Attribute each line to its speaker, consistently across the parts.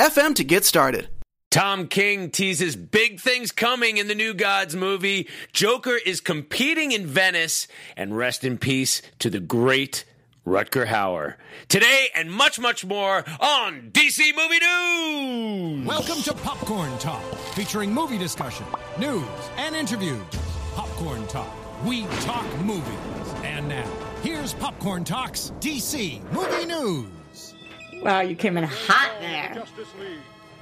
Speaker 1: FM to get started.
Speaker 2: Tom King teases big things coming in the New Gods movie. Joker is competing in Venice, and rest in peace to the great Rutger Hauer. Today and much, much more on DC Movie News.
Speaker 3: Welcome to Popcorn Talk, featuring movie discussion, news, and interviews. Popcorn Talk. We talk movies. And now, here's Popcorn Talk's DC Movie News.
Speaker 4: Wow, you came in hot there.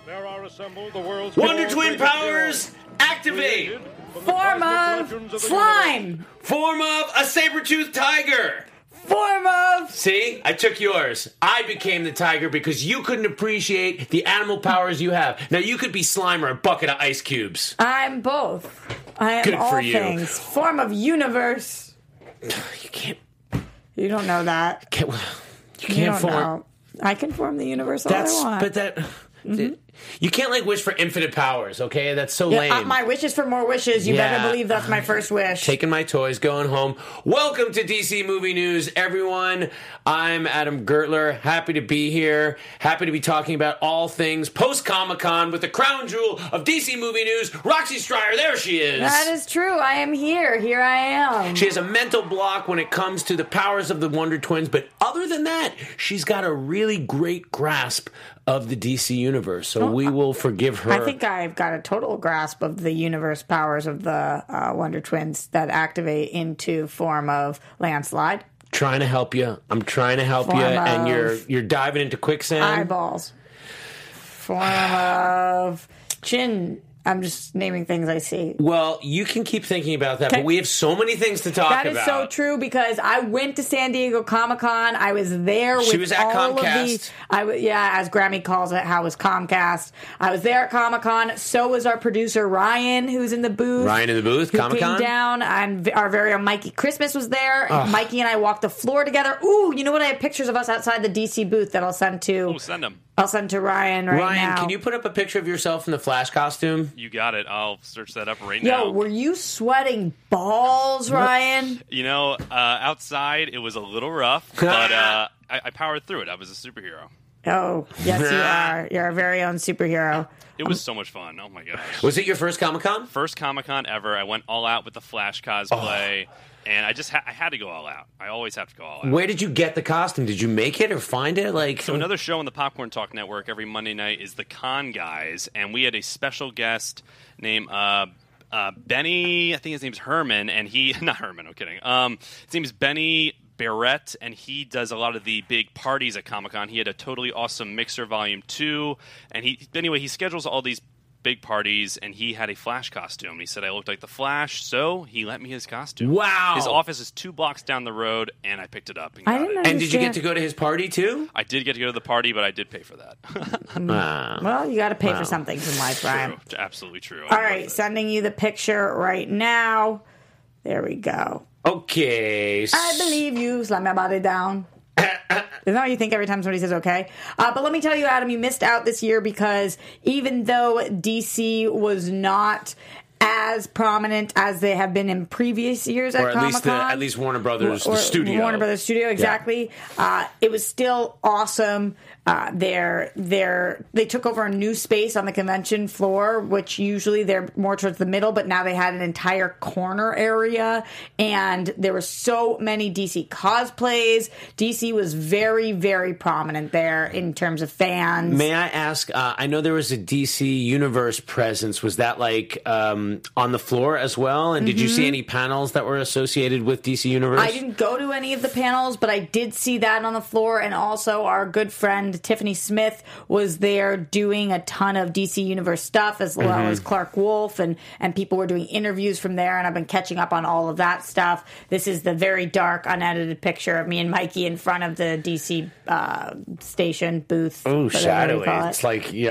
Speaker 5: There are assembled the world's
Speaker 2: Wonder Twin powers activate.
Speaker 4: Form of slime.
Speaker 2: Form of a saber-toothed tiger.
Speaker 4: Form of.
Speaker 2: See, I took yours. I became the tiger because you couldn't appreciate the animal powers you have. Now you could be slime or a bucket of ice cubes.
Speaker 4: I'm both. I am
Speaker 2: Good
Speaker 4: all
Speaker 2: for you.
Speaker 4: things. Form of universe.
Speaker 2: You can't.
Speaker 4: You don't know that.
Speaker 2: can't you
Speaker 4: You
Speaker 2: can't
Speaker 4: don't
Speaker 2: form.
Speaker 4: know. I can form the universe all
Speaker 2: That's
Speaker 4: I want.
Speaker 2: but that. Mm-hmm. You can't like wish for infinite powers. Okay, that's so
Speaker 4: Yeah,
Speaker 2: lame.
Speaker 4: uh, my wish is for more wishes. You
Speaker 2: Yeah.
Speaker 4: better believe that's my first wish.
Speaker 2: Taking my toys, going home. Welcome to DC Movie News, everyone. I'm Adam Gertler. Happy to be here. Happy to be talking about all things post Comic Con with the crown jewel of DC Movie News, Roxy Striar. There she is.
Speaker 4: that is true. I am here. Here I am.
Speaker 2: She has a mental block when it comes to the powers of the Wonder Twins, but other than that, she's got a really great grasp of the DC universe. So we will forgive her.
Speaker 4: I think I've got a total grasp of the universe powers of the uh, Wonder Twins that activate into form of landslide,
Speaker 2: trying to help you. I'm trying to help
Speaker 4: Form
Speaker 2: you, and you're you're diving into quicksand.
Speaker 4: eyeballs, form of chin. I'm just naming things I see.
Speaker 2: Well, you can keep thinking about that,
Speaker 4: Okay.
Speaker 2: but we have so many things to talk about.
Speaker 4: That is
Speaker 2: about.
Speaker 4: so true because I went to San Diego Comic Con. I was there
Speaker 2: She
Speaker 4: with
Speaker 2: was at
Speaker 4: all of the.
Speaker 2: Comcast.
Speaker 4: I w- yeah, as Grammy calls it, how was Comcast? I was there at Comic Con. So was our producer Ryan, who's in the booth.
Speaker 2: Ryan in the booth,
Speaker 4: who
Speaker 2: Comic Con.
Speaker 4: down, and v- our very own Mikey Christmas was there. Mikey and I walked the floor together. Ooh, you know what? I have pictures of us outside the DC booth that I'll send to.
Speaker 6: Oh, send them.
Speaker 4: I'll send to Ryan right
Speaker 2: Ryan,
Speaker 4: now.
Speaker 2: can you put up a picture of yourself in the Flash costume?
Speaker 6: You got it. I'll search that up right now.
Speaker 4: Yo, were you sweating balls, Ryan?
Speaker 6: You know, uh, outside it was a little rough, but uh, I, I powered through it. I was a superhero.
Speaker 4: Oh, yes, you are. You're our very own superhero.
Speaker 6: It was so much fun. Oh my gosh.
Speaker 2: Was it your first Comic Con?
Speaker 6: First Comic Con ever. I went all out with the Flash cosplay, and I just ha- I had to go all out. I always have to go all out.
Speaker 2: Where did you get the costume? Did you make it or find it? Like
Speaker 6: So another show on the Popcorn Talk Network every Monday night is the Con Guys, and we had a special guest named uh, uh, Benny. I think his name's Herman, and he not Herman. I'm kidding. Um, his name is Benny Barrett, and he does a lot of the big parties at Comic Con. He had a totally awesome mixer Volume Two, and he anyway he schedules all these big parties, and he had a Flash costume. He said I looked like the Flash, so he lent me his costume.
Speaker 2: Wow.
Speaker 6: His office is two blocks down the road, and I picked it up. And
Speaker 4: I didn't
Speaker 6: it.
Speaker 4: know.
Speaker 2: and did you get to go to his party too?
Speaker 6: I did get to go to the party, but I did pay for that.
Speaker 2: Ah.
Speaker 4: Well, you got to pay for some things in life, Ryan.
Speaker 6: True. Absolutely true.
Speaker 4: All right, sending you the picture right now. There we go.
Speaker 2: Okay.
Speaker 4: I believe you. Slam my body down. Isn't that what you think every time somebody says okay? Uh, but let me tell you, Adam, you missed out this year because even though DC was not as prominent as they have been in previous years at
Speaker 2: or at
Speaker 4: Comic
Speaker 2: least the, at least Warner Brothers,
Speaker 4: or
Speaker 2: the studio.
Speaker 4: Warner Brothers Studio, exactly. Uh, it was still awesome. Uh, they're they're they took over a new space on the convention floor, which usually they're more towards the middle, but now they had an entire corner area, and there were so many DC cosplays. DC was very very prominent there in terms of fans.
Speaker 2: May I ask? Uh, I know there was a DC Universe presence. Was that like um, on the floor as well? And did you see any panels that were associated with DC Universe?
Speaker 4: Mm-hmm. I didn't go to any of the panels, but I did see that on the floor. And also, our good friend Tiffany Smith was there doing a ton of DC Universe stuff, as well
Speaker 2: Mm-hmm.
Speaker 4: as Clarke Wolfe, and and people were doing interviews from there. And I've been catching up on all of that stuff. This is the very dark, unedited picture of me and Mikey in front of the DC uh, station booth.
Speaker 2: Oh, shadowy.
Speaker 4: it.
Speaker 2: It's like yeah.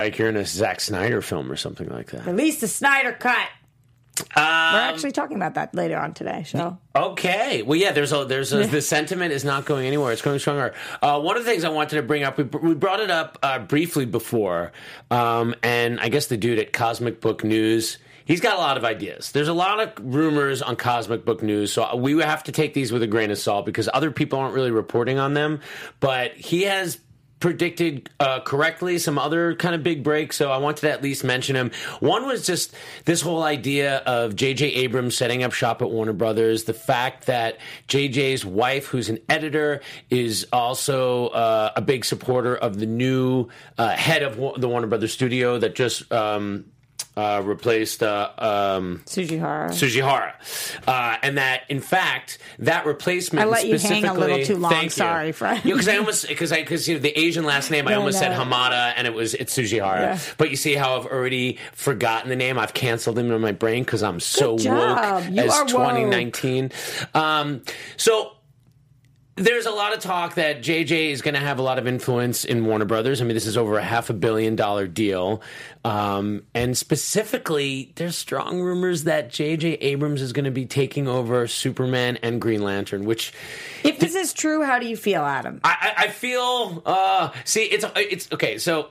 Speaker 2: Like you're in a Zack Snyder film or something like that.
Speaker 4: Release the Snyder cut.
Speaker 2: Um,
Speaker 4: We're actually talking about that later on today. So
Speaker 2: Okay. Well, yeah. There's a there's a, the sentiment is not going anywhere. It's going stronger. Uh, one of the things I wanted to bring up, we, we brought it up uh, briefly before, um, and I guess the dude at Cosmic Book News. He's got a lot of ideas. There's a lot of rumors on Cosmic Book News, so we have to take these with a grain of salt because other people aren't really reporting on them. But he has predicted uh, correctly some other kind of big breaks, so I wanted to at least mention him. One was just this whole idea of J.J. Abrams setting up shop at Warner Brothers, the fact that J.J.'s wife, who's an editor, is also uh, a big supporter of the new uh, head of the Warner Brothers studio that just. Um, uh, replaced uh, um,
Speaker 4: Tsujihara.
Speaker 2: Tsujihara, uh, and that in fact that replacement.
Speaker 4: I let you hang a little too long.
Speaker 2: Thank you.
Speaker 4: Sorry, friend.
Speaker 2: because I almost because I because you know, the Asian last name I
Speaker 4: No,
Speaker 2: almost said. Hamada and it was it's Tsujihara.
Speaker 4: Yeah.
Speaker 2: But you see how I've already forgotten the name. I've canceled him in my brain because I'm so woke
Speaker 4: You
Speaker 2: as
Speaker 4: are woke.
Speaker 2: 2019. Um, so there's a lot of talk that JJ is going to have a lot of influence in Warner Brothers. I mean, this is over a half a billion dollar deal. Um, and specifically, there's strong rumors that JJ Abrams is going to be taking over Superman and Green Lantern, which
Speaker 4: if this is true, how do you feel, Adam?
Speaker 2: I, I I feel, uh, see, it's, it's okay. So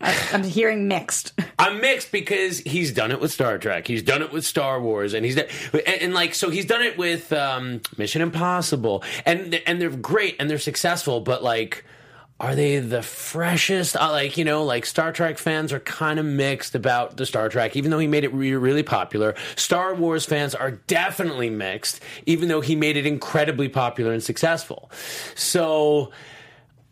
Speaker 4: I'm hearing mixed.
Speaker 2: I'm mixed because he's done it with Star Trek. He's done it with Star Wars, and he's done, and, and like so he's done it with um, Mission Impossible, and and they're great and they're successful. But like, are they the freshest? Uh, like you know, like Star Trek fans are kind of mixed about the Star Trek, even though he made it re- really popular. Star Wars fans are definitely mixed, even though he made it incredibly popular and successful. So.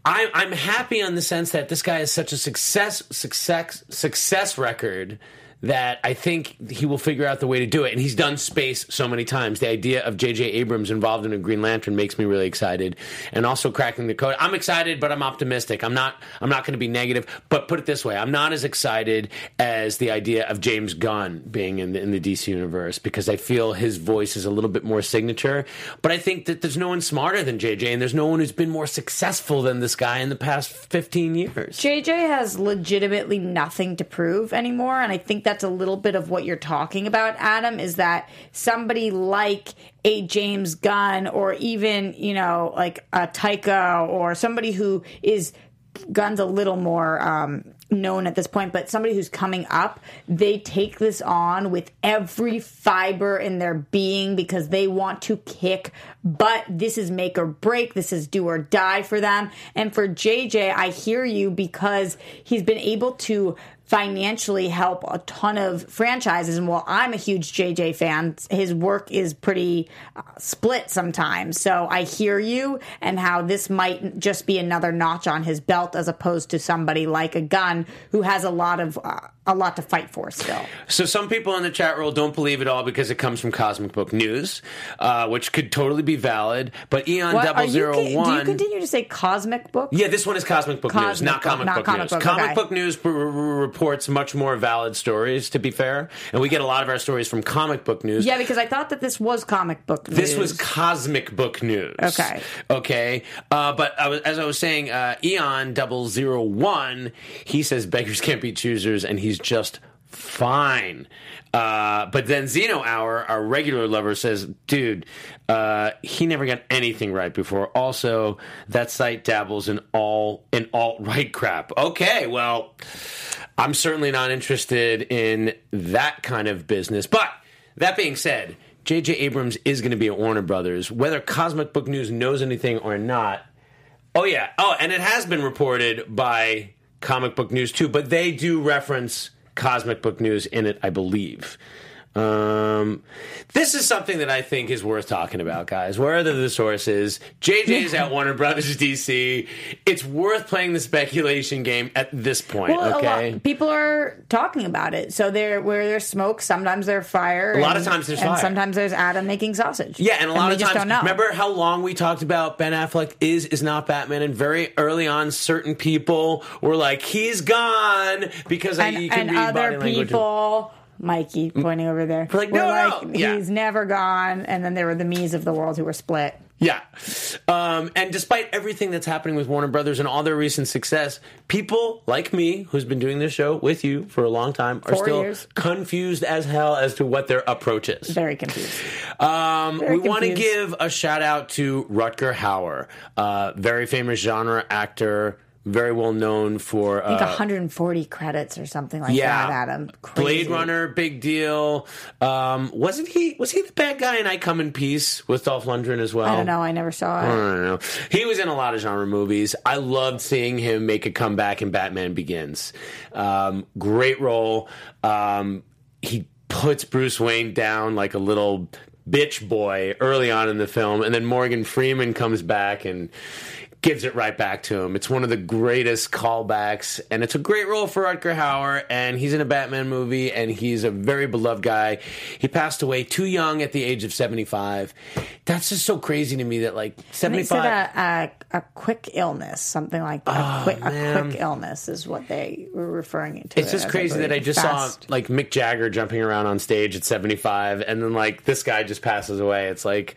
Speaker 2: I'm I'm happy on the sense that this guy has such a success success success record that I think he will figure out the way to do it. And he's done space so many times. The idea of J.J. Abrams involved in a Green Lantern makes me really excited. And also cracking the code. I'm excited, but I'm optimistic. I'm not I'm not going to be negative. But put it this way, I'm not as excited as the idea of James Gunn being in the, in the DC universe because I feel his voice is a little bit more signature. But I think that there's no one smarter than J.J. and there's no one who's been more successful than this guy in the past 15 years.
Speaker 4: JJ has legitimately nothing to prove anymore, and I think that's a little bit of what you're talking about, Adam. Is that somebody like a James Gunn, or even you know like a Taika, or somebody who is Gunn's a little more um, known at this point, but somebody who's coming up, they take this on with every fiber in their being because they want to kick But This is make or break. This is do or die for them. And for JJ, I hear you because he's been able to financially help a ton of franchises. And while I'm a huge JJ fan, his work is pretty uh, split sometimes. So I hear you and how this might just be another notch on his belt as opposed to somebody like a gun who has a lot of uh, a lot to fight for still.
Speaker 2: So some people in the chat room don't believe it all because it comes from Cosmic Book News, uh, which could totally be valid. But Eon
Speaker 4: What, are you, do you continue to say cosmic book?
Speaker 2: Yeah, this one is Cosmic Book News,
Speaker 4: Cosmic
Speaker 2: not
Speaker 4: Book,
Speaker 2: Comic
Speaker 4: not
Speaker 2: Book
Speaker 4: Comic
Speaker 2: News.
Speaker 4: Book,
Speaker 2: Comic
Speaker 4: okay.
Speaker 2: Book News reports much more valid stories, to be fair, and we get a lot of our stories from Comic Book News.
Speaker 4: Yeah, because I thought that this was comic book. News.
Speaker 2: This was Cosmic Book News.
Speaker 4: Okay.
Speaker 2: Okay. Uh, but I was, as I was saying, uh, Eon Double Zero One, he says beggars can't be choosers, and he's just fine. Uh, but then Zeno Hour, our regular lover, says, dude, uh, he never got anything right before. Also, that site dabbles in all in alt right crap. Okay, well, I'm certainly not interested in that kind of business. But that being said, J.J. Abrams is going to be at Warner Brothers, whether Cosmic Book News knows anything or not. Oh yeah. Oh, and it has been reported by Comic Book News too, but they do reference Cosmic Book News in it, I believe. Um, this is something that I think is worth talking about, guys. Where are the, the sources? JJ's at Warner Brothers DC. It's worth playing the speculation game at this point.
Speaker 4: Well,
Speaker 2: okay.
Speaker 4: lot, people are talking about it. So there, where there's smoke, sometimes there's fire.
Speaker 2: A lot of times there's
Speaker 4: and
Speaker 2: fire.
Speaker 4: sometimes there's Adam making sausage.
Speaker 2: Yeah, and a lot
Speaker 4: we
Speaker 2: of times,
Speaker 4: don't know.
Speaker 2: remember how long we talked about Ben Affleck is is not Batman, and very early on, certain people were like, "He's gone," because I,
Speaker 4: and,
Speaker 2: you can
Speaker 4: and
Speaker 2: read
Speaker 4: other
Speaker 2: body language.
Speaker 4: Mikey pointing over there.
Speaker 2: Like,
Speaker 4: were
Speaker 2: no,
Speaker 4: like,
Speaker 2: no, yeah.
Speaker 4: he's never gone. And then there were the me's of the world who were split.
Speaker 2: Yeah. Um, and despite everything that's happening with Warner Brothers and all their recent success, people like me, who's been doing this show with you for a long time, are
Speaker 4: Four
Speaker 2: still
Speaker 4: years.
Speaker 2: confused as hell as to what their approach is.
Speaker 4: Very confused.
Speaker 2: Um,
Speaker 4: Very
Speaker 2: we want to give a shout out to Rutger Hauer, uh, very famous genre actor, very well known for.
Speaker 4: I think
Speaker 2: Uh,
Speaker 4: 140 credits or something like
Speaker 2: yeah,
Speaker 4: that, Adam.
Speaker 2: Blade Runner, big deal. Um, wasn't he? Was he the bad guy in I Come in Peace with Dolph Lundgren as well?
Speaker 4: I don't know. I never saw
Speaker 2: I
Speaker 4: it.
Speaker 2: don't know. He was in a lot of genre movies. I loved seeing him make a comeback in Batman Begins. Um, great role. Um, he puts Bruce Wayne down like a little bitch boy early on in the film, and then Morgan Freeman comes back and gives it right back to him. It's one of the greatest callbacks, and it's a great role for Rutger Hauer. And he's in a Batman movie, and he's a very beloved guy. He passed away too young at the age of seventy-five. That's just so crazy to me that like seventy-five.
Speaker 4: said a, a, a quick illness, something like that. a, oh, quick, a
Speaker 2: Oh,
Speaker 4: quick illness is what they were referring to.
Speaker 2: It's
Speaker 4: it
Speaker 2: just crazy that I just
Speaker 4: Fast.
Speaker 2: saw like Mick Jagger jumping around on stage at 75 and then like this guy just passes away. It's like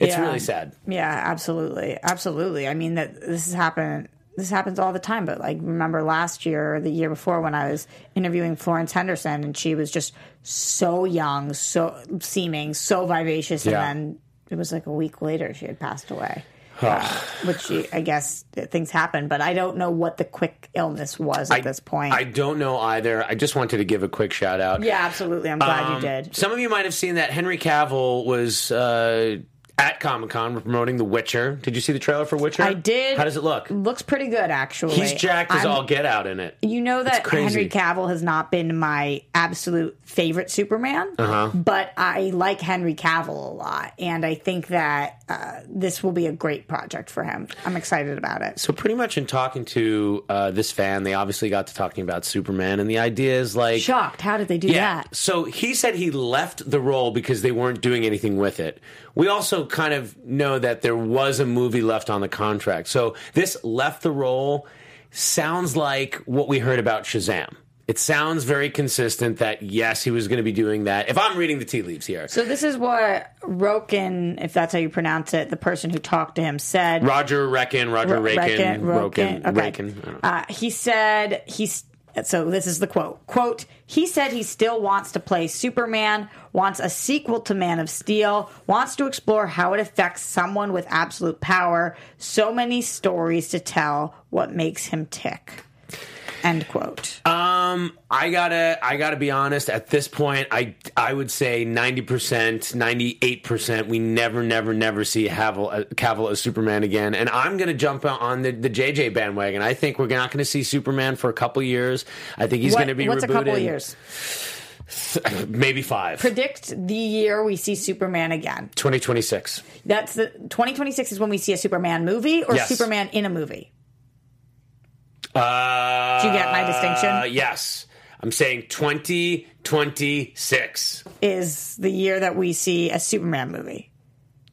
Speaker 2: it's
Speaker 4: Yeah.
Speaker 2: really sad.
Speaker 4: Yeah, absolutely, absolutely. I mean that this has happened. This happens all the time. But like, remember last year or the year before when I was interviewing Florence Henderson and she was just so young, so seeming, so vivacious,
Speaker 2: Yeah.
Speaker 4: and then it was like a week later she had passed away. Uh, which she, I guess things happen, but I don't know what the quick illness was at
Speaker 2: I-
Speaker 4: this point.
Speaker 2: I don't know either. I just wanted to give a quick shout out.
Speaker 4: yeah, absolutely. I'm glad
Speaker 2: Um,
Speaker 4: you did.
Speaker 2: Some of you might have seen that Henry Cavill was uh, at Comic Con we're promoting The Witcher. Did you see the trailer for Witcher?
Speaker 4: I did.
Speaker 2: How does it look?
Speaker 4: Looks pretty good, actually.
Speaker 2: He's jacked as
Speaker 4: I'm-
Speaker 2: all get out in it.
Speaker 4: You know that. Henry Cavill has not been my absolute favorite Superman,
Speaker 2: Uh-huh.
Speaker 4: but I like Henry Cavill a lot, and I think that uh, this will be a great project for him. I'm excited about it.
Speaker 2: So pretty much in talking to uh, this fan, they obviously got to talking about Superman, and the idea is like
Speaker 4: Shocked. How did they do
Speaker 2: Yeah.
Speaker 4: that?
Speaker 2: So he said he left the role because they weren't doing anything with it. We also kind of know that there was a movie left on the contract. So this left the role sounds like what we heard about Shazam. It sounds very consistent that yes, he was going to be doing that. If I'm reading the tea leaves here.
Speaker 4: So this is what Roken, if that's how you pronounce it, the person who talked to him said.
Speaker 2: Roger Reckon, Roger
Speaker 4: Ro-
Speaker 2: Rakin, Roken,
Speaker 4: Roken, okay.
Speaker 2: Rakin. I don't know.
Speaker 4: Uh, he said he's so this is the quote. Quote he said he still wants to play superman wants a sequel to man of steel wants to explore how it affects someone with absolute power. So many stories to tell what makes him tick end quote
Speaker 2: Um, I gotta, I gotta be honest. At this point, I, I would say ninety percent, ninety eight percent. We never, never, never see Cavill, uh, Cavill as Superman again. And I'm gonna jump on the, the JJ bandwagon. I think we're not gonna see Superman for a couple years. I think he's
Speaker 4: What-
Speaker 2: gonna be
Speaker 4: what's
Speaker 2: rebooted.
Speaker 4: a couple years
Speaker 2: maybe five.
Speaker 4: predict the year we see superman again
Speaker 2: Twenty twenty six.
Speaker 4: that's the 2026 is when we see a superman movie or
Speaker 2: Yes.
Speaker 4: superman in a movie
Speaker 2: Uh,
Speaker 4: Do you get my distinction?
Speaker 2: Yes, I'm saying twenty twenty six.
Speaker 4: is the year that we see a superman movie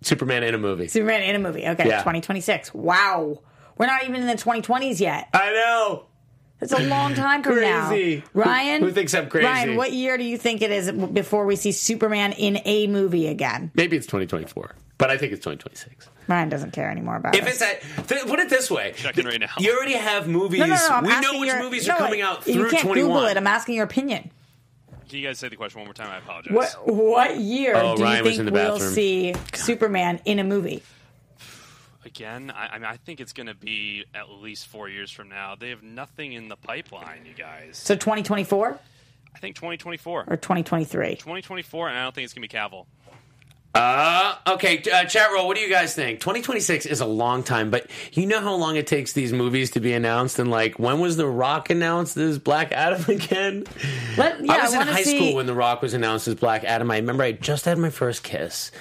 Speaker 2: Superman in a movie.
Speaker 4: Superman in a movie. Okay,
Speaker 2: Yeah.
Speaker 4: 2026. Wow. We're not even in the 2020s yet.
Speaker 2: I know.
Speaker 4: It's a long time from now.
Speaker 2: Crazy.
Speaker 4: Ryan,
Speaker 2: Who- who thinks I'm crazy?
Speaker 4: Ryan, what year do you think it is before we see Superman in a movie again?
Speaker 2: Maybe it's twenty twenty four, but I think it's twenty twenty six.
Speaker 4: Ryan doesn't care anymore about it.
Speaker 2: If
Speaker 4: it.
Speaker 2: it's at, th- put it this way,
Speaker 6: Checking right now.
Speaker 2: You already have movies.
Speaker 4: no, no, no. I'm
Speaker 2: we know which
Speaker 4: your-
Speaker 2: movies
Speaker 4: no,
Speaker 2: are coming out through
Speaker 4: You
Speaker 2: through
Speaker 4: can't
Speaker 2: twenty
Speaker 4: Google it. I'm asking your opinion.
Speaker 6: Can you guys say the question one more time? I apologize.
Speaker 4: What what year
Speaker 2: Oh,
Speaker 4: do
Speaker 2: Ryan
Speaker 4: you think we'll
Speaker 2: bathroom.
Speaker 4: see Superman in a movie?
Speaker 6: Again, I, I mean, I think it's going to be at least four years from now. They have nothing in the pipeline, you guys.
Speaker 4: So 2024
Speaker 6: I think 2024.
Speaker 4: or 2023?
Speaker 6: 2024, and I don't think it's going to be Cavill.
Speaker 2: Uh, okay, uh, chat roll. What do you guys think? 2026 is a long time, but you know how long it takes these movies to be announced. And like, when was The Rock announced as Black Adam again?
Speaker 4: Let- yeah,
Speaker 2: I was
Speaker 4: I
Speaker 2: in high
Speaker 4: see-
Speaker 2: school when The Rock was announced as Black Adam. I remember I just had my first kiss,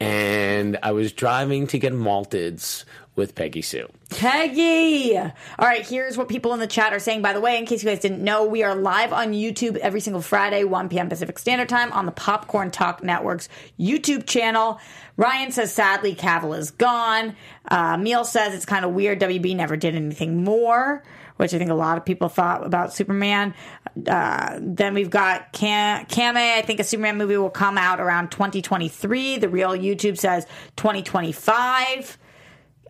Speaker 2: and I was driving to get malteds with Peggy Sue.
Speaker 4: Peggy. All right, here's what people in the chat are saying. By the way, in case you guys didn't know, we are live on YouTube every single Friday, 1 p.m. Pacific Standard Time on the Popcorn Talk Network's YouTube channel. Ryan says, sadly, Cavill is gone. Uh, Meal says it's kind of weird. WB never did anything more, which I think a lot of people thought about Superman. Uh, then we've got Cam- Kame. I think a Superman movie will come out around 2023. The real YouTube says 2025.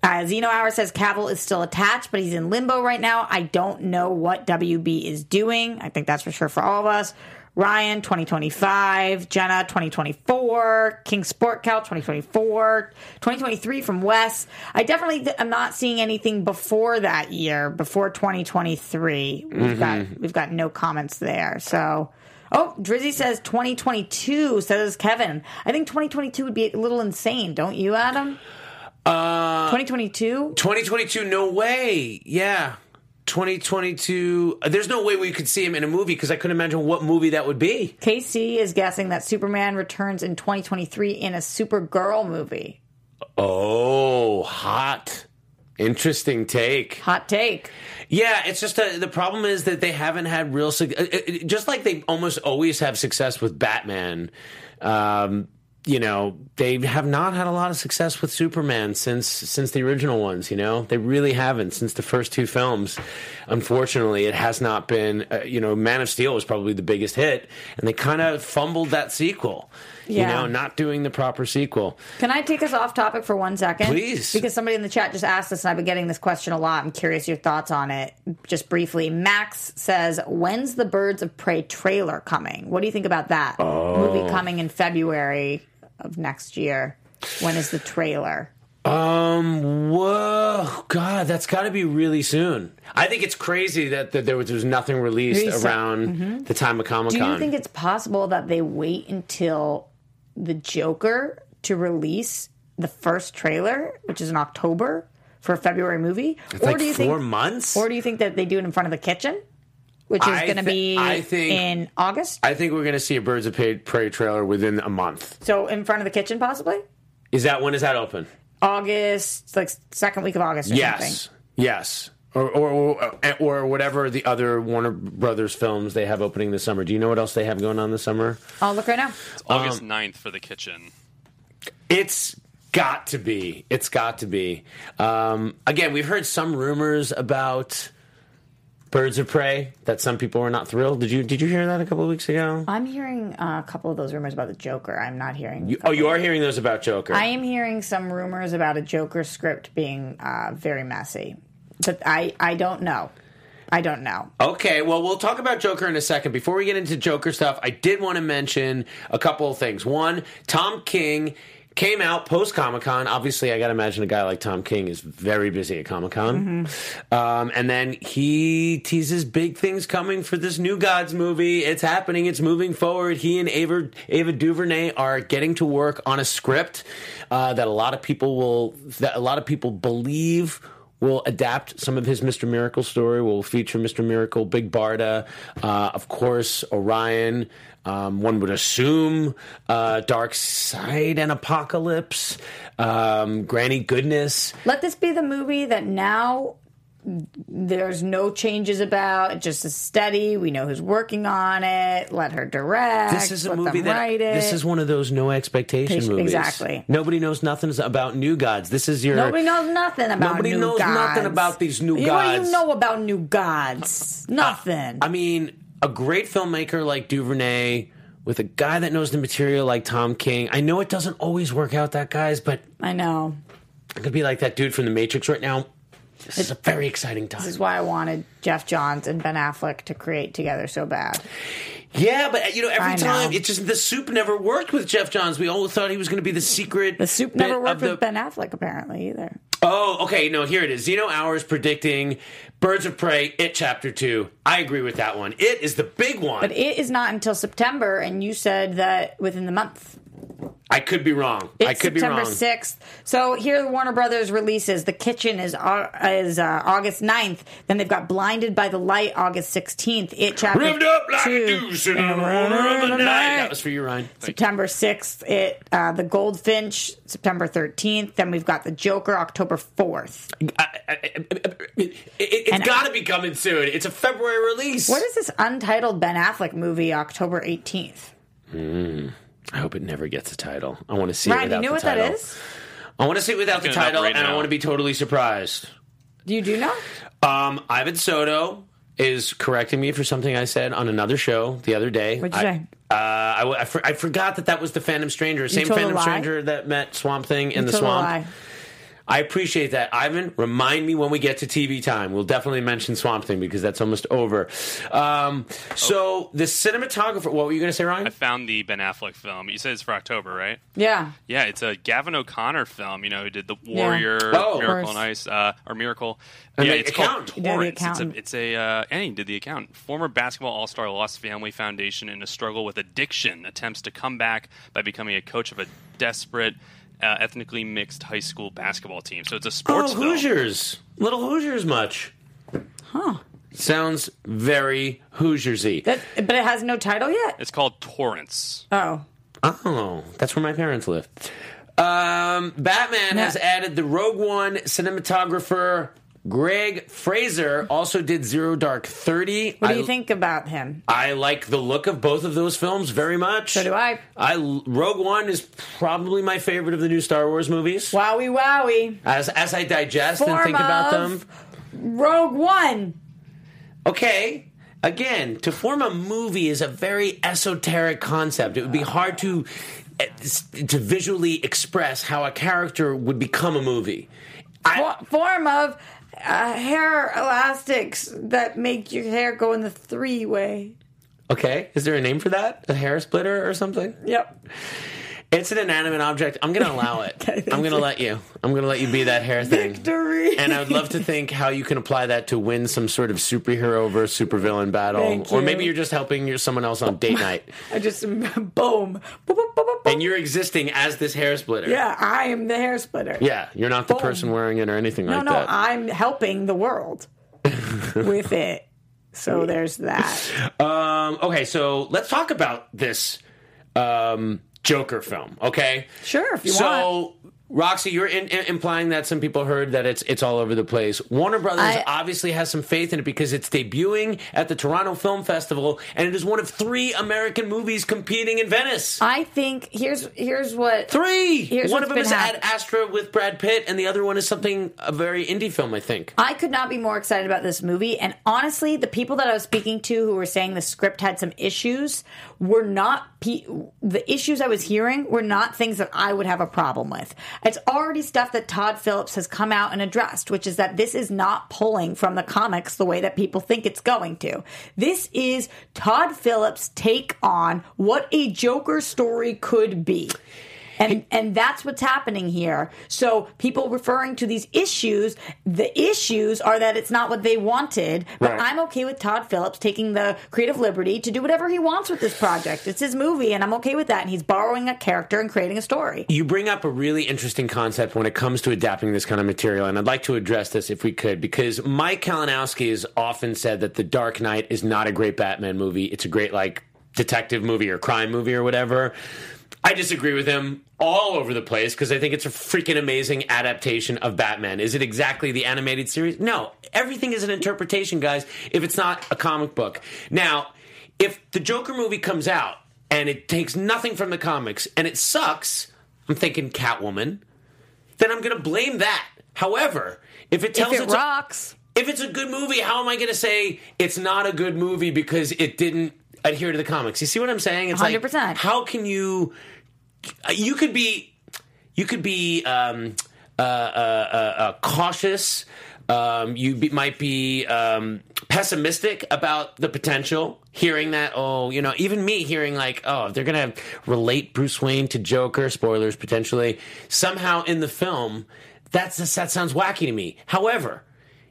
Speaker 4: Uh, Zeno Hour says Cavill is still attached, but he's in limbo right now. I don't know what WB is doing. I think that's for sure for all of us. Ryan, 2025. Jenna, 2024. King Sport Cow, 2024. 2023 from Wes. I definitely am not seeing anything before that year, before 2023. We've got we've got no comments there. So. Oh, Drizzy says 2022, says Kevin. I think 2022 would be a little insane, don't you, Adam?
Speaker 2: Uh,
Speaker 4: 2022?
Speaker 2: 2022, no way. Yeah. 2022. uh, There's no way we could see him in a movie because I couldn't imagine what movie that would be.
Speaker 4: KC is guessing that Superman returns in 2023 in a Supergirl movie.
Speaker 2: Oh, hot. Interesting take.
Speaker 4: Hot take.
Speaker 2: Yeah, it's just a, the problem is that they haven't had real uh, uh, just like they almost always have success with Batman. Um, you know, they have not had a lot of success with Superman since since the original ones. You know, they really haven't since the first two films. Unfortunately, it has not been. Uh, you know, Man of Steel was probably the biggest hit, and they kind of fumbled that sequel. You know, not doing the proper sequel.
Speaker 4: Can I take us off topic for one second?
Speaker 2: Please.
Speaker 4: Because somebody in the chat just asked this, and I've been getting this question a lot. I'm curious your thoughts on it. Just briefly, Max says, "When's the Birds of Prey trailer coming? What do you think about that movie coming in February of next year? When is the trailer?"
Speaker 2: Um. Whoa, God, that's got to be really soon. I think it's crazy that, that there was, there was nothing released
Speaker 4: Recent.
Speaker 2: around the time of Comic Con.
Speaker 4: Do you think it's possible that they wait until the Joker to release the first trailer, which is in October, for a February movie?
Speaker 2: it's like
Speaker 4: do you
Speaker 2: four
Speaker 4: think,
Speaker 2: months?
Speaker 4: or do you think that they do it in front of the kitchen, which is going to
Speaker 2: thi-
Speaker 4: be
Speaker 2: I think-
Speaker 4: in August?
Speaker 2: I think we're going to see a Birds of Prey- Prey trailer within a month.
Speaker 4: so in front of the kitchen, possibly
Speaker 2: Is that when is that open?
Speaker 4: August, like second week of August, or
Speaker 2: Yes,
Speaker 4: something.
Speaker 2: yes, or, or or or whatever the other Warner Brothers films they have opening this summer. Do you know what else they have going on this summer?
Speaker 4: I'll look right now.
Speaker 6: August
Speaker 2: Um,
Speaker 6: 9th for the kitchen.
Speaker 2: It's got to be. It's got to be. Um, again, we've heard some rumors about Birds of Prey that some people were not thrilled. Did you Did you hear that a couple of weeks ago?
Speaker 4: I'm hearing uh, a couple of those rumors about the Joker. I'm not hearing.
Speaker 2: You, oh, you are hearing those about Joker.
Speaker 4: I am hearing some rumors about a Joker script being uh, very messy, but I I don't know. I don't know.
Speaker 2: Okay, well, we'll talk about Joker in a second. Before we get into Joker stuff, I did want to mention a couple of things. One, Tom King came out post Comic Con. Obviously, I got to imagine a guy like Tom King is very busy at Comic Con. Um, and then he teases big things coming for this New Gods movie. It's happening, it's moving forward. He and Ava, Ava DuVernay are getting to work on a script uh, that a lot of people will, that a lot of people believe will adapt some of his Mr. Miracle story. We'll feature Mr. Miracle, Big Barda, uh, of course, Orion. Um, one would assume uh, Darkseid and Apokolips, um, Granny Goodness.
Speaker 4: Let this be the movie that now there's no changes about. It just a steady. We know who's working on it. Let her direct.
Speaker 2: This is a
Speaker 4: let
Speaker 2: movie that
Speaker 4: write it.
Speaker 2: this is one of those no expectation
Speaker 4: Ex-
Speaker 2: movies.
Speaker 4: exactly.
Speaker 2: Nobody knows nothing about New Gods. This is your
Speaker 4: Nobody knows nothing about new gods.
Speaker 2: Nobody
Speaker 4: new
Speaker 2: knows
Speaker 4: gods.
Speaker 2: nothing about these new
Speaker 4: What do
Speaker 2: gods.
Speaker 4: you know about new gods? Nothing.
Speaker 2: I mean, a great filmmaker like Duvernay with a guy that knows the material like Tom King. I know it doesn't always work out, that guys, but
Speaker 4: I know.
Speaker 2: I could be like that dude from The Matrix right now. This is a very exciting time.
Speaker 4: This is why I wanted Geoff Johns and Ben Affleck to create together so bad.
Speaker 2: Yeah, but you know, every
Speaker 4: I know.
Speaker 2: time it just the soup never worked with Geoff Johns. We all thought he was going to be the secret.
Speaker 4: The soup never worked
Speaker 2: the-
Speaker 4: with Ben Affleck apparently either.
Speaker 2: Oh, okay. No, here it is. Zeno Hours predicting Birds of Prey, It Chapter 2. I agree with that one. It is the big one.
Speaker 4: But it is not until September, and you said that within the month.
Speaker 2: I could be wrong. I
Speaker 4: It's
Speaker 2: could be
Speaker 4: September
Speaker 2: wrong.
Speaker 4: 6th. So here the Warner Brothers releases. The Kitchen is Au- is uh, August 9th. Then they've got Blinded by the Light August 16th. It chapter
Speaker 2: Revved up like
Speaker 4: two,
Speaker 2: a deuce in the morning of the night. That was for you, Ryan.
Speaker 4: September 6th. It uh, The Goldfinch September 13th. Then we've got The Joker October 4th.
Speaker 2: I, I, I, it, it's
Speaker 4: And-
Speaker 2: got to be coming soon. It's a February release.
Speaker 4: What is this untitled Ben Affleck movie October 18th?
Speaker 2: I hope it never gets a title. I want to see
Speaker 4: Ryan,
Speaker 2: it
Speaker 4: you know
Speaker 2: the
Speaker 4: what
Speaker 2: title.
Speaker 4: that is?
Speaker 2: I want to see it without the
Speaker 6: Looking it up
Speaker 2: title,
Speaker 6: right
Speaker 2: and I
Speaker 6: now.
Speaker 2: want to be totally surprised.
Speaker 4: Do you do know?
Speaker 2: Um, Ivan Soto is correcting me for something I said on another show the other day.
Speaker 4: What'd you
Speaker 2: I,
Speaker 4: say?
Speaker 2: Uh, I, I for- I forgot that that was the Phantom Stranger, same
Speaker 4: told a
Speaker 2: Phantom
Speaker 4: lie?
Speaker 2: Stranger that met Swamp Thing in the
Speaker 4: Total
Speaker 2: swamp.
Speaker 4: lie.
Speaker 2: I appreciate that. Ivan, remind me when we get to TV time. We'll definitely mention Swamp Thing because that's almost over. Um, so the cinematographer, what were you going to say, Ryan?
Speaker 6: I found the Ben Affleck film. You said it's for October, right?
Speaker 4: Yeah.
Speaker 6: Yeah, it's a Gavin O'Connor film. You know, who did the Warrior,
Speaker 2: Oh.
Speaker 6: Miracle
Speaker 4: course.
Speaker 6: on Ice, uh, or Miracle.
Speaker 2: And
Speaker 6: yeah, it's
Speaker 2: accountant.
Speaker 6: called
Speaker 4: Yeah,
Speaker 6: Torrance. it's a, it's a uh, and he did the account. Former basketball all-star lost family foundation in a struggle with addiction. Attempts to come back by becoming a coach of a desperate, uh, ethnically mixed high school basketball team. So it's a
Speaker 2: Oh,
Speaker 6: sports film.
Speaker 2: Hoosiers. Little Hoosiers much. Huh. Sounds very Hoosiersy.
Speaker 4: That, but it has no title yet.
Speaker 6: It's called Torrance.
Speaker 4: Oh.
Speaker 2: Oh, that's where my parents live. Um, Batman
Speaker 4: Yeah.
Speaker 2: has added the Rogue One cinematographer Greig Fraser also did Zero Dark Thirty.
Speaker 4: What do
Speaker 2: I,
Speaker 4: you think about him?
Speaker 2: I like the look of both of those films very much.
Speaker 4: So do I.
Speaker 2: I Rogue One is probably my favorite of the new Star Wars movies.
Speaker 4: Wowie wowie.
Speaker 2: As as I digest and
Speaker 4: Form
Speaker 2: think about them,
Speaker 4: Rogue One.
Speaker 2: okay. Again, to form a movie is a very esoteric concept. It would be hard to eh, to visually express how a character would become a movie. I,
Speaker 4: form of uh, hair elastics that make your hair go in the three way.
Speaker 2: okay, is there a name for that? A hair splitter or something?
Speaker 4: Yep.
Speaker 2: It's an inanimate object. I'm going to allow it.
Speaker 4: Okay,
Speaker 2: I'm going to let you. I'm going to let you be that hair thing.
Speaker 4: Victory.
Speaker 2: And I would love to think how you can apply that to win some sort of superhero versus supervillain battle, or maybe you're just helping your, someone else on date night,
Speaker 4: I just boom.
Speaker 2: And you're existing as this hair splitter.
Speaker 4: yeah, I am the hair splitter.
Speaker 2: Yeah, you're not the person wearing it or anything
Speaker 4: No,
Speaker 2: like
Speaker 4: no,
Speaker 2: that.
Speaker 4: No, no, I'm helping the world with it. So there's that.
Speaker 2: Um, okay, so let's talk about this um, Joker film. Okay,
Speaker 4: Sure, if you
Speaker 2: so,
Speaker 4: want.
Speaker 2: Roxy, you're in, in- implying that some people heard that it's it's all over the place. Warner Brothers
Speaker 4: I-
Speaker 2: obviously has some faith in it because it's debuting at the Toronto Film Festival, and it is one of three American movies competing in Venice.
Speaker 4: I think here's here's what
Speaker 2: Three.
Speaker 4: Here's
Speaker 2: one of them is
Speaker 4: been
Speaker 2: Ad Astra with Brad Pitt, and the other one is something a very indie film, I think.
Speaker 4: I could not be more excited about this movie. And honestly, the people that I was speaking to who were saying the script had some issues were not pe- the issues I was hearing were not things that I would have a problem with. It's already stuff that Todd Phillips has come out and addressed, which is that this is not pulling from the comics the way that people think it's going to. This is Todd Phillips' take on what a Joker story could be. And and that's what's happening here. So people referring to these issues, the issues are that it's not what they wanted. But
Speaker 2: Right.
Speaker 4: I'm okay with Todd Phillips taking the creative liberty to do whatever he wants with this project. It's his movie, and I'm okay with that. And he's borrowing a character and creating a story.
Speaker 2: You bring up a really interesting concept when it comes to adapting this kind of material, and I'd like to address this if we could, because Mike Kalinowski has often said that The Dark Knight is not a great Batman movie. It's a great, like, detective movie or crime movie or whatever. I disagree with him all over the place because I think it's a freaking amazing adaptation of Batman. Is it exactly the animated series? No. Everything is an interpretation, guys, if it's not a comic book. Now, if the Joker movie comes out and it takes nothing from the comics and it sucks, I'm thinking Catwoman, then I'm going to blame that. However, if it tells
Speaker 4: if it
Speaker 2: it's a-
Speaker 4: rocks,
Speaker 2: if it's a good movie, how am I going to say it's not a good movie because it didn't adhere to the comics? You see what I'm saying? It's like
Speaker 4: 100%.
Speaker 2: how can you? You could be, you could be um, uh, uh, uh, uh, cautious. Um, you be, might be um, pessimistic about the potential. Hearing that, oh, you know, even me hearing like, oh, they're gonna relate Bruce Wayne to Joker. Spoilers potentially somehow in the film. That's that sounds wacky to me. However,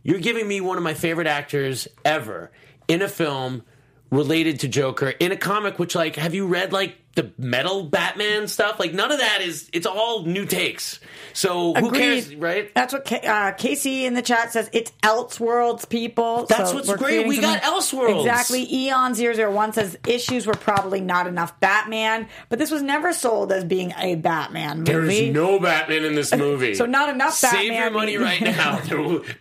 Speaker 2: you're giving me one of my favorite actors ever in a film related to Joker in a comic which like have you read like the metal Batman stuff. Like none of that is. It's all new takes. So who cares, right?
Speaker 4: That's what Ca- uh, Casey in the chat says. It's Elseworlds, people.
Speaker 2: That's
Speaker 4: So
Speaker 2: what's great. We got Elseworlds.
Speaker 4: Exactly. Eon001 says issues were probably not enough Batman, but this was never sold as being a Batman movie.
Speaker 2: There is no Batman in this movie.
Speaker 4: So not enough
Speaker 2: Save your money right now.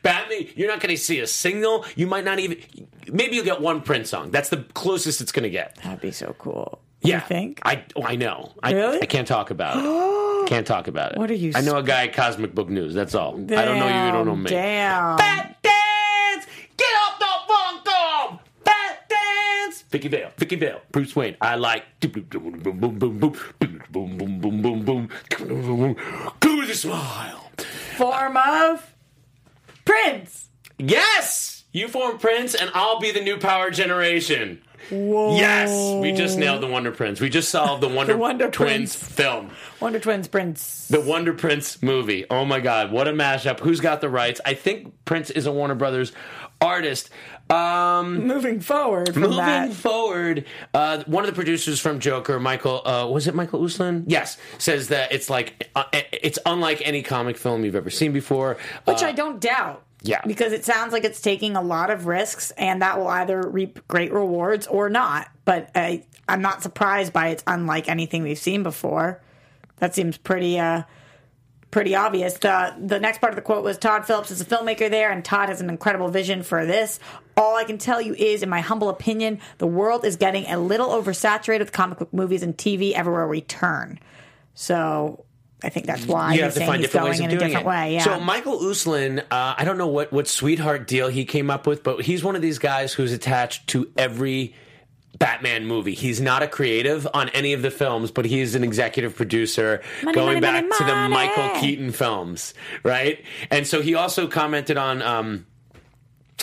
Speaker 2: Batman, you're not going to see a single. You might not even. Maybe you'll get one Prince song. That's the closest it's going to get.
Speaker 4: That'd be so cool.
Speaker 2: Yeah,
Speaker 4: You think?
Speaker 2: I oh, I know. I,
Speaker 4: Really?
Speaker 2: I can't talk about it. can't talk about it.
Speaker 4: What are you
Speaker 2: I know a guy at Cosmic Book News. That's all. I don't know you. You don't know me.
Speaker 4: Damn.
Speaker 2: Bat dance, get off the phone Bat dance. Vicky Vale, Vicky Vale, Bruce Wayne. I like boom boom boom boom boom boom boom boom boom boom boom. With a smile.
Speaker 4: Form of Prince.
Speaker 2: Yes, you form Prince, and I'll be the new power generation. Yes, we just nailed the Wonder Prince. We just solved the Wonder,
Speaker 4: The Wonder
Speaker 2: Twins
Speaker 4: Prince.
Speaker 2: film.
Speaker 4: Wonder Twins Prince.
Speaker 2: The Wonder Prince movie. Oh my God, what a mashup! Who's got the rights? I think Prince is a Warner Brothers artist. Um,
Speaker 4: Moving forward from
Speaker 2: moving
Speaker 4: that.
Speaker 2: forward, uh, one of the producers from Joker, Michael, uh, was it Michael Uslan? Yes, says that it's like uh, it's unlike any comic film you've ever seen before.
Speaker 4: Which
Speaker 2: Uh,
Speaker 4: I don't doubt.
Speaker 2: Yeah.
Speaker 4: Because it sounds like it's taking a lot of risks and that will either reap great rewards or not. But I, I'm not surprised by it's unlike anything we've seen before. That seems pretty uh pretty obvious. The the next part of the quote was Todd Phillips is a filmmaker there and Todd has an incredible vision for this. All I can tell you is in my humble opinion, the world is getting a little oversaturated with comic book movies and TV everywhere we turn. So I think that's why
Speaker 2: you
Speaker 4: he's
Speaker 2: have to find different
Speaker 4: going
Speaker 2: ways of
Speaker 4: in a
Speaker 2: doing
Speaker 4: different
Speaker 2: it.
Speaker 4: way. Yeah.
Speaker 2: So Michael Uslan, uh, I don't know what what sweetheart deal he came up with, but he's one of these guys who's attached to every Batman movie. He's not a creative on any of the films, but he is an executive producer
Speaker 4: Money,
Speaker 2: going
Speaker 4: money,
Speaker 2: back
Speaker 4: money,
Speaker 2: to the. Michael Keaton films, right? And so he also commented on. Um,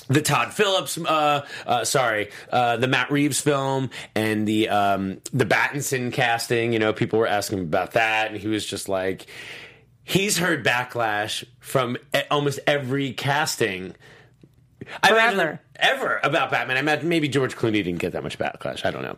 Speaker 2: the Todd Phillips, uh, uh, sorry, uh, the Matt Reeves film and the um, the Battinson casting. You know, people were asking about that, and he was just like, he's heard backlash from almost every casting. I imagine ever about Batman. I imagine maybe George Clooney didn't get that much backlash. I don't know,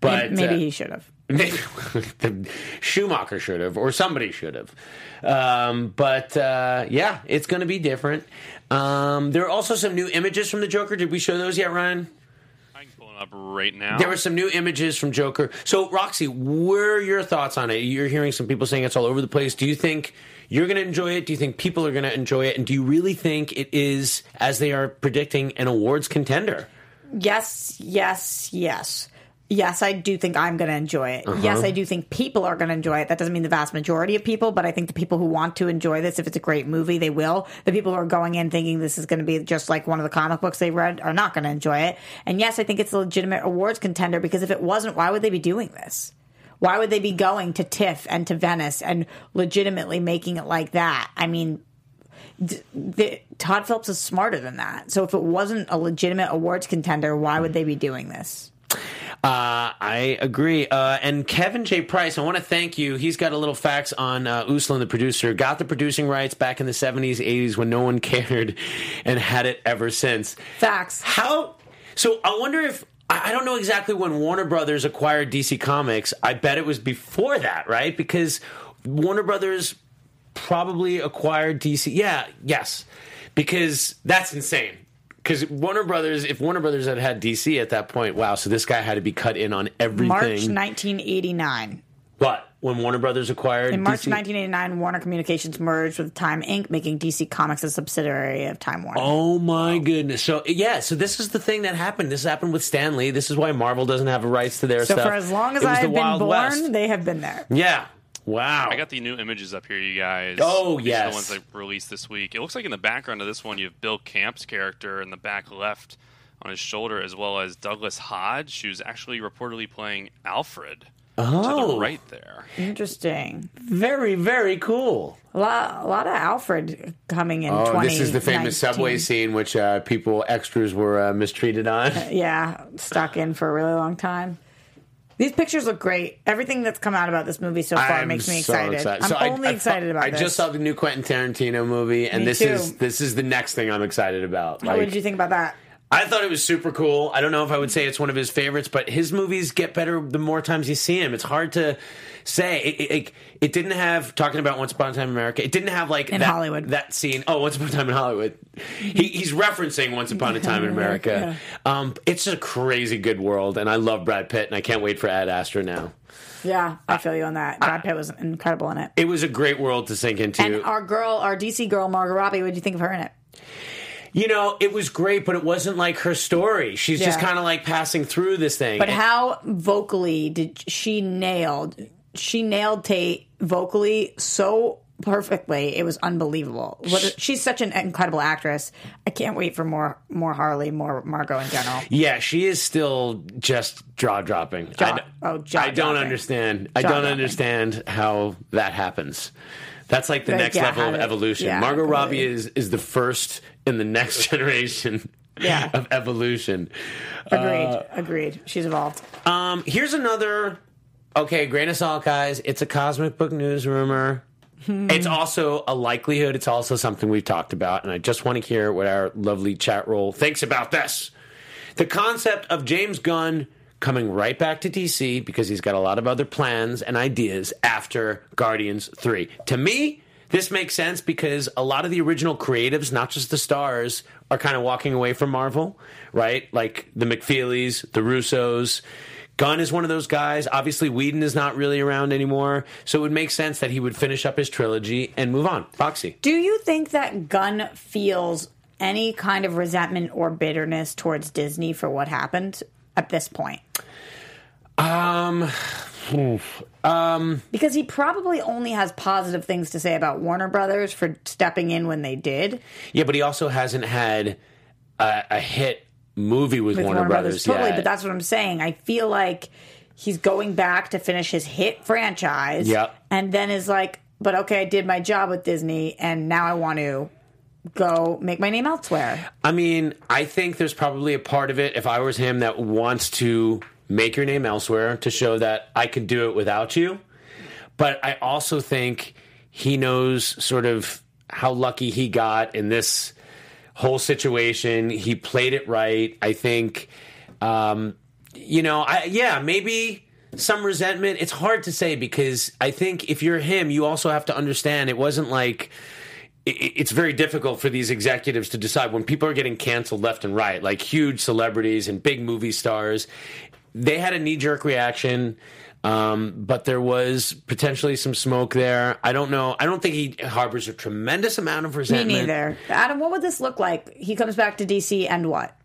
Speaker 2: but
Speaker 4: maybe
Speaker 2: uh,
Speaker 4: he should have.
Speaker 2: The Schumacher should have, or somebody should have. Um, but uh, yeah, it's going to be different. Um, there are also some new images from the Joker. Did we show those yet, Ryan?
Speaker 6: I can pull it up right now.
Speaker 2: There were some new images from Joker. So, Roxy, what are your thoughts on it? You're hearing some people saying it's all over the place. Do you think you're going to enjoy it? Do you think people are going to enjoy it? And do you really think it is, as they are predicting, an awards contender?
Speaker 4: Yes, yes, yes. Yes, I do think I'm going to enjoy it.
Speaker 2: Uh-huh.
Speaker 4: Yes, I do think people are going to enjoy it. That doesn't mean the vast majority of people, but I think the people who want to enjoy this, if it's a great movie, they will. The people who are going in thinking this is going to be just like one of the comic books they read are not going to enjoy it. And yes, I think it's a legitimate awards contender because if it wasn't, why would they be doing this? Why would they be going to TIFF and to Venice and legitimately making it like that? I mean, Todd Phillips is smarter than that. So if it wasn't a legitimate awards contender, why would they be doing this?
Speaker 2: Uh, I agree. Uh, and Kevin J. Price, I want to thank you. He's got a little facts on uh, Uslan, the producer. Got the producing rights back in the 70s, 80s when no one cared and had it ever since.
Speaker 4: Facts.
Speaker 2: How? So I wonder if. I I don't know exactly when Warner Brothers acquired DC Comics. I bet it was before that, right? Because Warner Brothers probably acquired DC. Yeah, yes. Because that's insane. Because Warner Brothers, if Warner Brothers had had DC at that point, wow, so this guy had to be cut in on everything.
Speaker 4: March 1989.
Speaker 2: What? When Warner Brothers acquired
Speaker 4: In March
Speaker 2: DC?
Speaker 4: 1989, Warner Communications merged with Time Inc., making DC Comics a subsidiary of Time Warner.
Speaker 2: Oh my goodness! So yeah, so this is the thing that happened. This happened with Stan Lee. This is why Marvel doesn't have rights to their
Speaker 4: so
Speaker 2: stuff.
Speaker 4: So, for as long as I have been born,
Speaker 2: West.
Speaker 4: they have been there.
Speaker 2: Yeah. Wow.
Speaker 6: I got the new images up here, you guys.
Speaker 2: Oh,
Speaker 6: These are
Speaker 2: yes.
Speaker 6: the ones I released this week. It looks like in the background of this one, you have Bill Camp's character in the back left on his shoulder, as well as Douglas Hodge, who's actually reportedly playing Alfred to
Speaker 2: Oh.
Speaker 6: the right there.
Speaker 4: Interesting.
Speaker 2: very very cool.
Speaker 4: A lot, a lot of Alfred coming in.
Speaker 2: Oh, this is the famous subway scene, which uh, people extras were uh, mistreated on.
Speaker 4: Yeah, stuck in for a really long time. These pictures look great. Everything that's come out about this movie so far
Speaker 2: I'm
Speaker 4: makes me
Speaker 2: so
Speaker 4: excited. I'm
Speaker 2: So
Speaker 4: only
Speaker 2: I,
Speaker 4: excited about
Speaker 2: I
Speaker 4: this.
Speaker 2: just saw the new Quentin Tarantino movie, and
Speaker 4: Me
Speaker 2: this
Speaker 4: too.
Speaker 2: is this is the next thing I'm excited about.
Speaker 4: What did you think about that?
Speaker 2: I thought it was super cool. I don't know if I would say it's one of his favorites, but his movies get better the more times you see him. It's hard to say. It, it, it, didn't have talking about Once Upon a Time in America. It didn't have like
Speaker 4: In
Speaker 2: that,
Speaker 4: Hollywood.
Speaker 2: that scene. Oh, Once Upon a Time in Hollywood. He, he's referencing Once Upon a Time in America. Um, it's a crazy good world, and I love Brad Pitt, and I can't wait for Ad Astra now.
Speaker 4: Yeah, I feel you on that. Brad Pitt was incredible in it.
Speaker 2: It was a great world to sink into.
Speaker 4: And our girl, our DC girl, Margot Robbie, what did you think of her in it?
Speaker 2: You know, it was great, but it wasn't like her story. She's just kind of like passing through this thing.
Speaker 4: But
Speaker 2: And-
Speaker 4: how vocally did she nailed? She nailed Tate vocally so perfectly. It was unbelievable. What, she's such an incredible actress. I can't wait for more, more Harley, more Margot in general.
Speaker 2: Yeah, she is still just jaw dropping.
Speaker 4: Jaw-
Speaker 2: I,
Speaker 4: oh,
Speaker 2: I don't understand. I don't understand how that happens. That's like the
Speaker 4: Like,
Speaker 2: next
Speaker 4: yeah,
Speaker 2: level of evolution.
Speaker 4: yeah,
Speaker 2: Margot Robbie is is the first in the next generation
Speaker 4: Yeah.
Speaker 2: of evolution.
Speaker 4: Agreed. Agreed. She's evolved.
Speaker 2: Um, here's another. Okay, grain of salt, guys. It's a cosmic book news rumor. It's also a likelihood. It's also something we've talked about, and I just want to hear what our lovely chat roll thinks about this. The concept of James Gunn coming right back to DC because he's got a lot of other plans and ideas after Guardians 3. To me, this makes sense because a lot of the original creatives, not just the stars, are kind of walking away from Marvel, right? Like the McFeelys, the Russos. Gunn is one of those guys. Obviously, Whedon is not really around anymore. So it would make sense that he would finish up his trilogy and move on. Foxy.
Speaker 4: Do you think that Gunn feels any kind of resentment or bitterness towards Disney for what happened at this point?
Speaker 2: Um, Um,
Speaker 4: because he probably only has positive things to say about Warner Brothers for stepping in when they did.
Speaker 2: yeah, but he also hasn't had a, a hit movie with,
Speaker 4: with
Speaker 2: Warner, Brothers.
Speaker 4: totally.
Speaker 2: yet.
Speaker 4: But that's what I'm saying. I feel like he's going back to finish his hit franchise.
Speaker 2: Yep.
Speaker 4: And then is like, but okay, I did my job with Disney, and now I want to go make my name elsewhere.
Speaker 2: I mean, I think there's probably a part of it, if I was him, that wants to make your name elsewhere to show that I could do it without you. But I also think he knows sort of how lucky he got in this whole situation. He played it right. I think, um, you know, I, yeah, maybe some resentment. It's hard to say because I think if you're him, you also have to understand it wasn't like it- it's very difficult for these executives to decide when people are getting canceled left and right, like huge celebrities and big movie stars. They had a knee jerk reaction, um, but there was potentially some smoke there. I don't know. I don't think he harbors a tremendous amount of resentment.
Speaker 4: Me neither. Adam, what would this look like? He comes back to DC and what?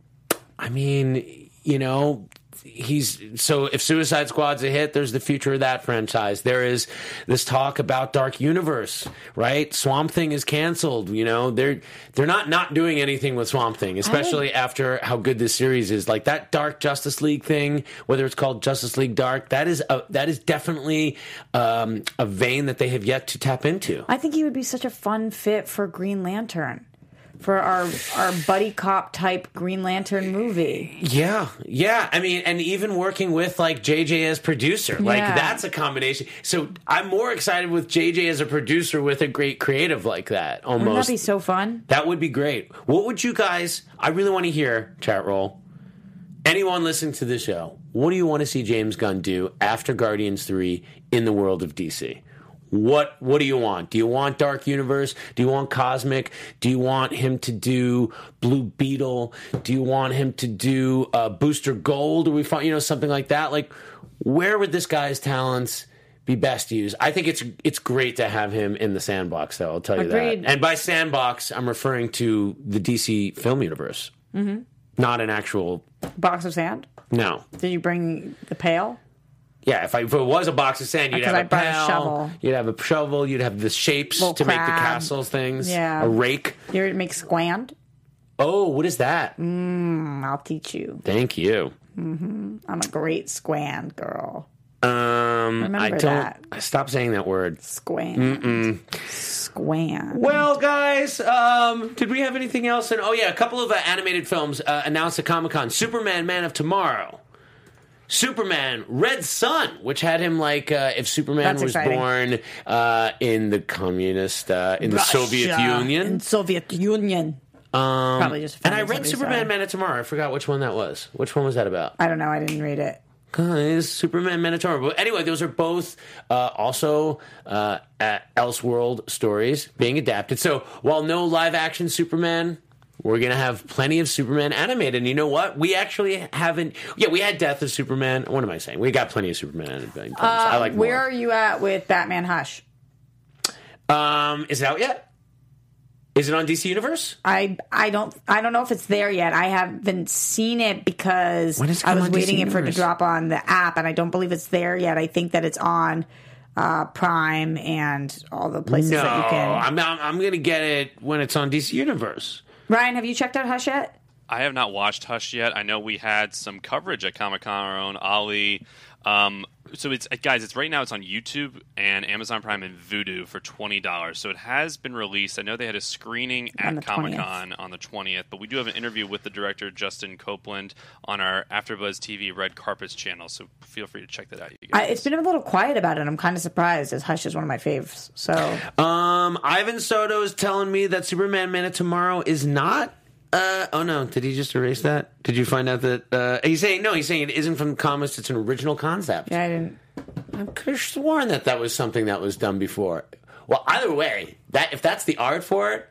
Speaker 2: I mean, you know, he's so if Suicide Squad's a hit, there's the future of that franchise. There is this talk about Dark Universe, right? Swamp Thing is canceled. You know, they're they're not not doing anything with Swamp Thing, especially after how good this series is. Like that Dark Justice League thing, whether it's called Justice League Dark, that is a, that is definitely um, a vein that they have yet to tap into.
Speaker 4: I think he would be such a fun fit for Green Lantern. For our our buddy cop type Green Lantern movie.
Speaker 2: Yeah, yeah. I mean, and even working with like JJ as producer, like
Speaker 4: Yeah.
Speaker 2: that's a combination. So I'm more excited with JJ as a producer with a great creative like that.
Speaker 4: Wouldn't
Speaker 2: Almost
Speaker 4: that'd be so fun?
Speaker 2: that would be great. What would you guys? I really want to hear chat roll. Anyone listening to the show, what do you want to see James Gunn do after Guardians Three in the world of DC? What What do you want? Do you want Dark Universe? Do you want Cosmic? Do you want him to do Blue Beetle? Do you want him to do uh, Booster Gold? Or we find you know something like that? Like, where would this guy's talents? Be best used. I think it's it's great to have him in the sandbox, though. I'll tell you
Speaker 4: Agreed.
Speaker 2: that. And by sandbox, I'm referring to the DC film universe, mm-hmm. not an actual.
Speaker 4: Box of sand?
Speaker 2: No,
Speaker 4: Did you bring the pail?
Speaker 2: Yeah. If, I, if it was a box of sand, you'd have a
Speaker 4: a shovel.
Speaker 2: You'd have a shovel. You'd have the shapes
Speaker 4: Little
Speaker 2: to make the castles things.
Speaker 4: Yeah.
Speaker 2: a rake.
Speaker 4: You make squand?
Speaker 2: Oh, what is that?
Speaker 4: I'll teach you.
Speaker 2: Thank you.
Speaker 4: I'm a great squand girl.
Speaker 2: Um,
Speaker 4: Remember
Speaker 2: I don't.
Speaker 4: that.
Speaker 2: Stop saying that word.
Speaker 4: Squand. Squand.
Speaker 2: Well, guys, um, did we have anything else? And oh yeah, a couple of uh, animated films uh, announced at Comic Con: Superman, Man of Tomorrow, Superman, Red Sun, which had him like uh, if Superman
Speaker 4: That's
Speaker 2: was
Speaker 4: exciting.
Speaker 2: born uh, in the communist uh, in the Soviet Union.
Speaker 4: and Soviet Union.
Speaker 2: Um,
Speaker 4: Probably just
Speaker 2: And I read Superman. Man of Tomorrow. I forgot which one that was. Which one was that about?
Speaker 4: I don't know. I didn't read it.
Speaker 2: Guys, Superman Man of Tomorrow. But anyway, those are both uh, also uh, Elseworld stories being adapted. So while no live action Superman. We're gonna have plenty of Superman animated, and you know what? We actually haven't. Yeah, we had Death of Superman. What am I saying? We got plenty of Superman animated. I like
Speaker 4: Uh, Where
Speaker 2: more.
Speaker 4: are you at with Batman Hush?
Speaker 2: Um, is it out yet? Is it on DC Universe?
Speaker 4: I I don't I don't know if it's there yet. I haven't seen it because
Speaker 2: it
Speaker 4: I was waiting it for it to drop on the app, and I don't believe it's there yet. I think that it's on uh, Prime and all the places
Speaker 2: No,
Speaker 4: that you can.
Speaker 2: I'm, I'm I'm gonna get it when it's on DC Universe.
Speaker 4: Ryan, have you checked out Hush yet?
Speaker 6: I have not watched Hush yet. I know we had some coverage at Comic Con. Our own Ali. Um, so it's guys. It's right now. It's on YouTube and Amazon Prime and Vudu for twenty dollars. So it has been released. I know they had a screening
Speaker 4: On
Speaker 6: at Comic Con on the twentieth, but we do have an interview with the director Justin Copeland on our AfterBuzz TV Red Carpets channel. So feel free to check that out. You guys.
Speaker 4: I, it's been a little quiet about it. I'm kind of surprised, as Hush is one of my faves. So
Speaker 2: Um, Ivan Soto is telling me that Superman Man of Tomorrow is not. Uh, oh no! Did he just erase that? Did you find out that uh, he's saying no? He's saying it isn't from the comics. It's an original concept.
Speaker 4: yeah, I didn't.
Speaker 2: I could have sworn that that was something that was done before. Well, either way, that if that's the art for it,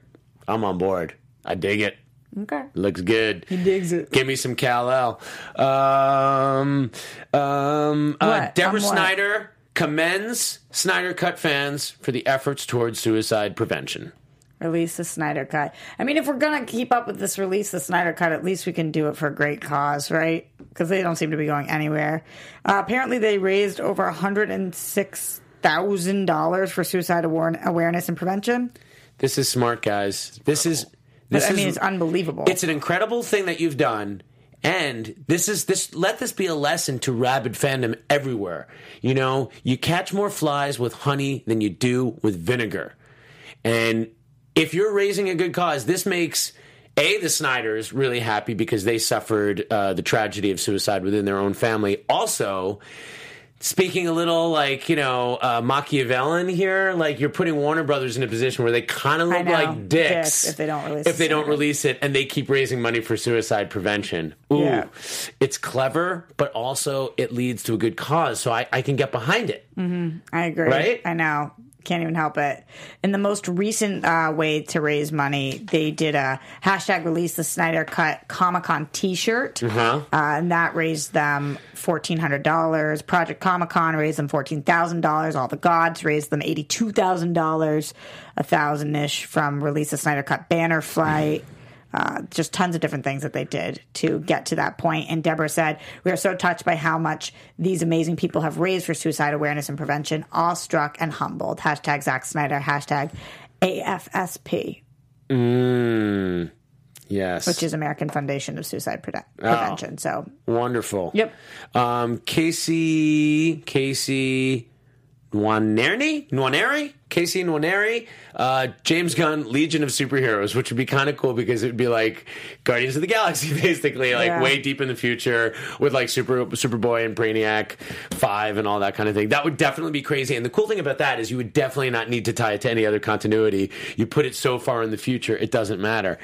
Speaker 2: I'm on board. I dig it.
Speaker 4: Okay.
Speaker 2: Looks good. He
Speaker 4: digs it.
Speaker 2: Give me some Kal El. Um, um, uh? Deborah? Snyder commends Snyder Cut fans for the efforts towards suicide prevention.
Speaker 4: Release the Snyder Cut. I mean, if we're gonna keep up with this release the Snyder Cut, at least we can do it for a great cause, right? Because they don't seem to be going anywhere. Uh, apparently, they raised over hundred and six thousand dollars for suicide awar- awareness and prevention.
Speaker 2: This is smart, guys. This is
Speaker 4: But,
Speaker 2: this
Speaker 4: I mean,
Speaker 2: is
Speaker 4: it's unbelievable.
Speaker 2: It's an incredible thing that you've done. And this is this let this be a lesson to rabid fandom everywhere. You know, you catch more flies with honey than you do with vinegar. And if you're raising a good cause, this makes a the Snyders really happy because they suffered uh, the tragedy of suicide within their own family. Also, speaking a little like you know uh, Machiavellian here, like you're putting Warner Brothers in a position where they kind of look
Speaker 4: know.
Speaker 2: like dicks,
Speaker 4: Dicks if they don't release
Speaker 2: if they don't release it, and they keep raising money for suicide prevention. Ooh,
Speaker 4: Yeah.
Speaker 2: it's clever, but also it leads to a good cause, so I, I can get behind it.
Speaker 4: I agree.
Speaker 2: Right?
Speaker 4: I know. Can't even help it. In the most recent uh, way to raise money, they did a hashtag release the Snyder Cut Comic Con t shirt.
Speaker 2: Uh-huh.
Speaker 4: Uh, and that raised them $1,400. Project Comic Con raised them $14,000. All the Gods raised them $82,000, a thousand ish from Release the Snyder Cut banner flight. Uh, just tons of different things that they did to get to that point. And Deborah said, We are so touched by how much these amazing people have raised for suicide awareness and prevention, awestruck and humbled. Hashtag Zack Snyder, hashtag AFSP,
Speaker 2: Mm, yes,
Speaker 4: which is American Foundation of Suicide Pre- Prevention. So,
Speaker 2: wonderful.
Speaker 4: Yep.
Speaker 2: Um, Casey, Casey Nwaneri, Nwaneri, Casey Nwaneri, uh, James Gunn, Legion of Superheroes, which would be kind of cool because it would be like Guardians of the Galaxy, basically, like
Speaker 4: Yeah.
Speaker 2: way deep in the future with like Super Superboy and Brainiac Five and all that kind of thing. That would definitely be crazy. And the cool thing about that is you would definitely not need to tie it to any other continuity. You put it so far in the future, it doesn't matter.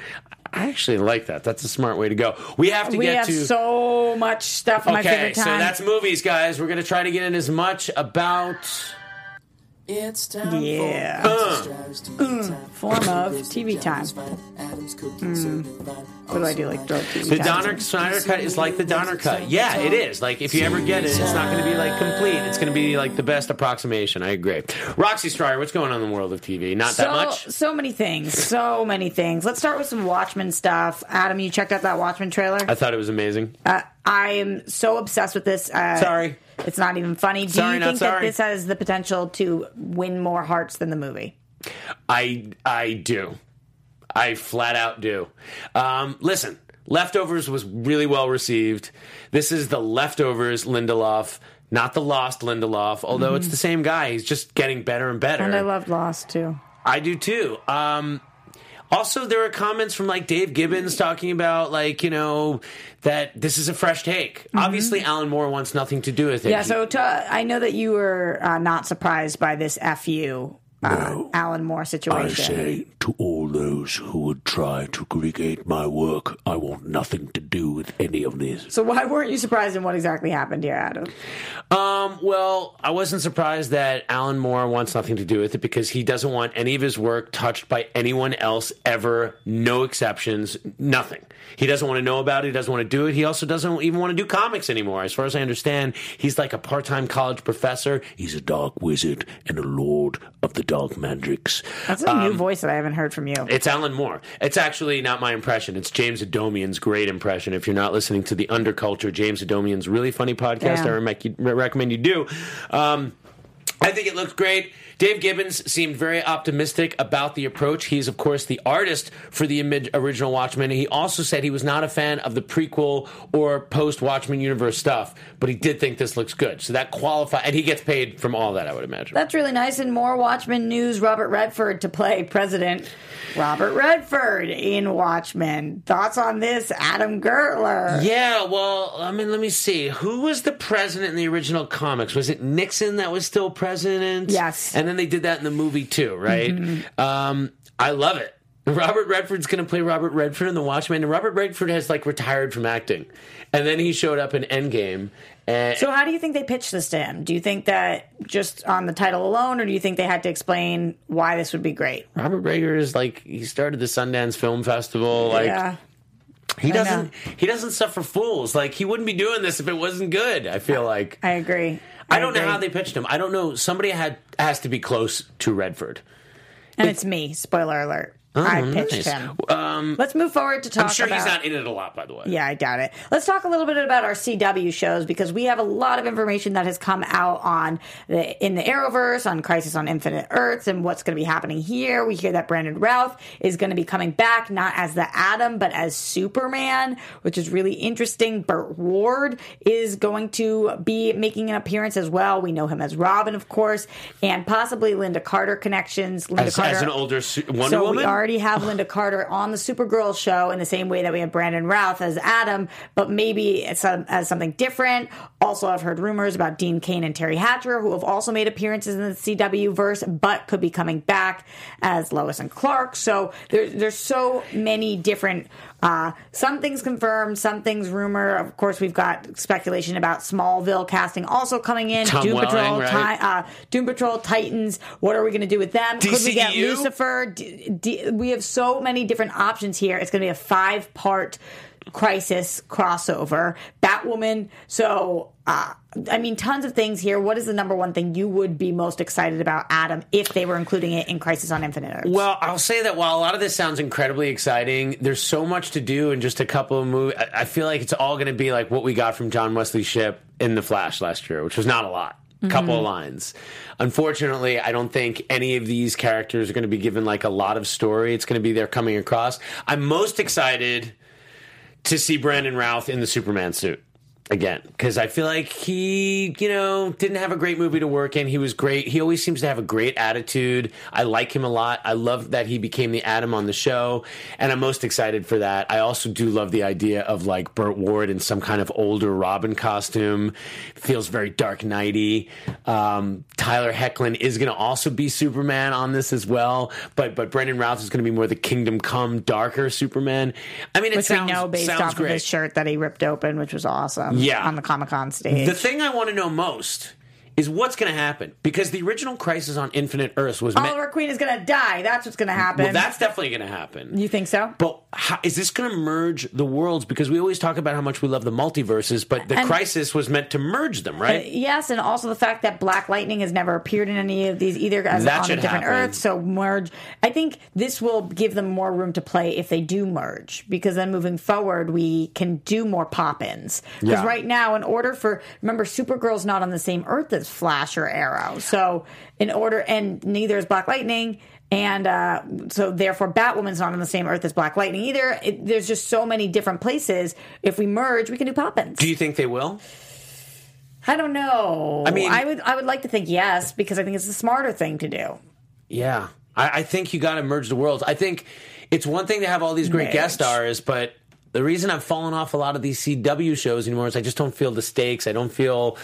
Speaker 2: I actually like that. That's a smart way to go. We have to
Speaker 4: we
Speaker 2: get
Speaker 4: have
Speaker 2: to
Speaker 4: so much stuff. My
Speaker 2: Okay, so that's movies, guys. We're gonna try to get in as much about.
Speaker 7: It's time
Speaker 4: Yeah.
Speaker 7: for
Speaker 4: form of TV time. Mm. What do I do? Like throw TV
Speaker 2: The
Speaker 4: time?
Speaker 2: Donner Snyder cut is like the Donner cut. Yeah, it is. Like if you ever get it, it's not going to be like complete. It's going to be like the best approximation. I agree. Roxy Striar, what's going on in the world of TV? Not
Speaker 4: so,
Speaker 2: that much.
Speaker 4: So many things. So many things. Let's start with some Watchmen stuff. Adam, you checked out that Watchmen trailer?
Speaker 2: I thought it was amazing.
Speaker 4: Uh, I am so obsessed with this. Uh,
Speaker 2: Sorry.
Speaker 4: It's not even funny. Do
Speaker 2: Sorry,
Speaker 4: you
Speaker 2: not
Speaker 4: think that this has the potential to win more hearts than the movie?
Speaker 2: I I do. I flat out do. Um, listen, Leftovers was really well received. This is the Leftovers Lindelof, not the Lost Lindelof, although it's the same guy. He's just getting better and better.
Speaker 4: Mm-hmm. And I loved Lost too.
Speaker 2: I do too. Um, also, there are comments from like Dave Gibbons talking about like you know that this is a fresh take. Obviously, Alan Moore wants nothing to do with it.
Speaker 4: Mm-hmm. Yeah, so to, I know that you were uh, not surprised by this FU uh, Alan Moore situation.
Speaker 8: I say to all those who would try to create my work, I want nothing to do with any of this.
Speaker 4: So why weren't you surprised in what exactly happened here, Adam?
Speaker 2: Um, well, I wasn't surprised that Alan Moore wants nothing to do with it because he doesn't want any of his work touched by anyone else ever. No exceptions, nothing. He doesn't want to know about it. He doesn't want to do it. He also doesn't even want to do comics anymore. As far as I understand, he's like a part-time college professor.
Speaker 8: He's a dark wizard and a lord of the dark magics.
Speaker 4: That's a new voice that I haven't heard from you.
Speaker 2: It's Alan Moore. It's actually not my impression. It's James Adomian's great impression. If you're not listening to the Underculture, James Adomian's really funny podcast,
Speaker 4: Yeah.
Speaker 2: I rec- recommend you do. Um, I think it looks great. Dave Gibbons seemed very optimistic about the approach. He's, of course, the artist for the original Watchmen. He also said he was not a fan of the prequel or post Watchmen universe stuff, but he did think this looks good. So that qualifies, and he gets paid from all that, I would imagine.
Speaker 4: That's really nice. And more Watchmen news. Robert Redford to play President Robert Redford in Watchmen. Thoughts on this, Adam Gertler?
Speaker 2: Yeah, well, I mean, let me see. Who was the president in the original comics? Was it Nixon that was still president?
Speaker 4: Yes.
Speaker 2: And then they did that in the movie too, right? Um, I love it. Robert Redford's going to play Robert Redford in The Watchmen, and Robert Redford has like retired from acting, and then he showed up in Endgame. And
Speaker 4: So, how do you think they pitched this to him? Do you think that just on the title alone, or do you think they had to explain why this would be great?
Speaker 2: Robert Rager is like he started the Sundance Film Festival. Like
Speaker 4: yeah.
Speaker 2: he doesn't he doesn't suffer fools. Like he wouldn't be doing this if it wasn't good. I feel like.
Speaker 4: I agree.
Speaker 2: I don't know how they pitched him. I don't know. Somebody had has to be close to Redford.
Speaker 4: And it's me. Spoiler alert. I pitched
Speaker 2: nice.
Speaker 4: him.
Speaker 2: Um,
Speaker 4: Let's move forward to talk
Speaker 2: I'm sure
Speaker 4: about.
Speaker 2: he's not in it a lot, by the way.
Speaker 4: Yeah, I doubt it. Let's talk a little bit about our CW shows because we have a lot of information that has come out on the in the Arrowverse, on Crisis on Infinite Earths, and what's going to be happening here. We hear that Brandon Routh is going to be coming back not as the Atom but as Superman, which is really interesting. Burt Ward is going to be making an appearance as well. We know him as Robin, of course, and possibly Lynda Carter connections. Linda
Speaker 2: As,
Speaker 4: Carter
Speaker 2: as an older Wonder
Speaker 4: so
Speaker 2: Woman.
Speaker 4: Already have Lynda Carter on the Supergirl show in the same way that we have Brandon Routh as Atom, but maybe it's a, as something different. Also, I've heard rumors about Dean Cain and Teri Hatcher, who have also made appearances in the CW verse, but could be coming back as Lois and Clark. So there's there's so many different. Uh, some things confirmed, some things rumor. Of course, we've got speculation about Smallville casting also coming in.
Speaker 2: Tom
Speaker 4: Doom
Speaker 2: Welling,
Speaker 4: Patrol,
Speaker 2: right?
Speaker 4: Ti- uh, Doom Patrol, Titans. What are we going to do with them? Could we get Lucifer? D- D- we have so many different options here. It's going to be a five part crisis crossover. Batwoman. So, uh, I mean, tons of things here. What is the number one thing you would be most excited about, Adam, if they were including it in Crisis on Infinite Earths?
Speaker 2: Well, I'll say that while a lot of this sounds incredibly exciting, there's so much to do in just a couple of movies. I feel like it's all going to be like what we got from John Wesley Shipp in The Flash last year, which was not a lot. Couple of lines. Unfortunately, I don't think any of these characters are going to be given like a lot of story. It's going to be they're coming across. I'm most excited to see Brandon Routh in the Superman suit again because I feel like he, you know, didn't have a great movie to work in. He was great. He always seems to have a great attitude. I like him a lot. I love that he became the Atom on the show, and I'm most excited for that. I also do love the idea of like Burt Ward in some kind of older Robin costume. Feels very Dark Knighty. Um, Tyler Hoechlin is going to also be Superman on this as well, but but Brandon Routh is going to be more the Kingdom Come darker Superman. I mean, it
Speaker 4: which
Speaker 2: sounds,
Speaker 4: we know based
Speaker 2: sounds
Speaker 4: off
Speaker 2: great.
Speaker 4: of his shirt that he ripped open, which was awesome.
Speaker 2: Yeah.
Speaker 4: on the Comic Con stage.
Speaker 2: The thing I want to know most is what's going to happen because the original Crisis on Infinite Earths was meant.
Speaker 4: Oliver Queen is going to die. That's what's going to happen.
Speaker 2: Well, that's definitely going to happen.
Speaker 4: you think so?
Speaker 2: But how, is this going to merge the worlds? Because we always talk about how much we love the multiverses, but the
Speaker 4: And-
Speaker 2: Crisis was meant to merge them, right?
Speaker 4: Uh, yes, and also the fact that Black Lightning has never appeared in any of these either as
Speaker 2: That
Speaker 4: on a different
Speaker 2: happen.
Speaker 4: Earth. So merge. I think this will give them more room to play if they do merge, because then moving forward we can do more pop-ins. Because
Speaker 2: Yeah.
Speaker 4: right now, in order for remember, Supergirl's not on the same Earth as Flash or Arrow, so in order and neither is Black Lightning. And uh, so, therefore, Batwoman's not on the same Earth as Black Lightning either. It, there's just so many different places. If we merge, we can do pop-ins.
Speaker 2: Do you think they will?
Speaker 4: I don't know.
Speaker 2: I mean-
Speaker 4: I would I would like to think yes because I think it's the smarter thing to do.
Speaker 2: Yeah, I, I think you got to merge the worlds. I think it's one thing to have all these great guest stars, but the reason I've fallen off a lot of these CW shows anymore is I just don't feel the stakes. I don't feel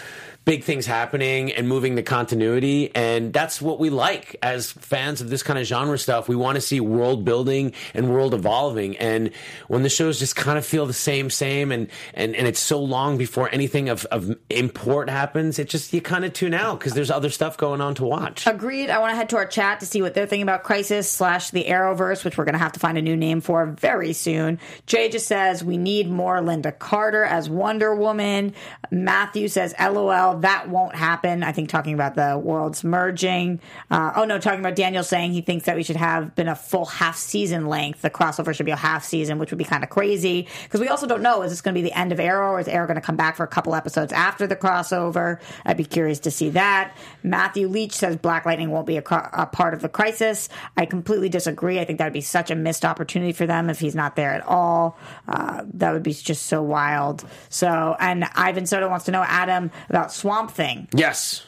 Speaker 2: big things happening and moving the continuity. And that's what we like as fans of this kind of genre stuff. We want to see world building and world evolving. And when the shows just kind of feel the same, same, and, and, and it's so long before anything of, of import happens, it just, you kind of tune out because there's other stuff going on to watch.
Speaker 4: Agreed. I want to head to our chat to see what they're thinking about Crisis slash the Arrowverse, which we're going to have to find a new name for very soon. Jay just says we need more Lynda Carter as Wonder Woman. Matthew says, "LOL, that won't happen." I think talking about the worlds merging. Uh, oh no, talking about Daniel saying he thinks that we should have been a full half season length. The crossover should be a half season, which would be kind of crazy because we also don't know is this going to be the end of Arrow or is Arrow going to come back for a couple episodes after the crossover? I'd be curious to see that. Matthew Leach says Black Lightning won't be a, cro- a part of the crisis. I completely disagree. I think that would be such a missed opportunity for them if he's not there at all. Uh, that would be just so wild. So, and Ivan Soto wants to know, Adam, about Swamp Thing.
Speaker 2: Yes.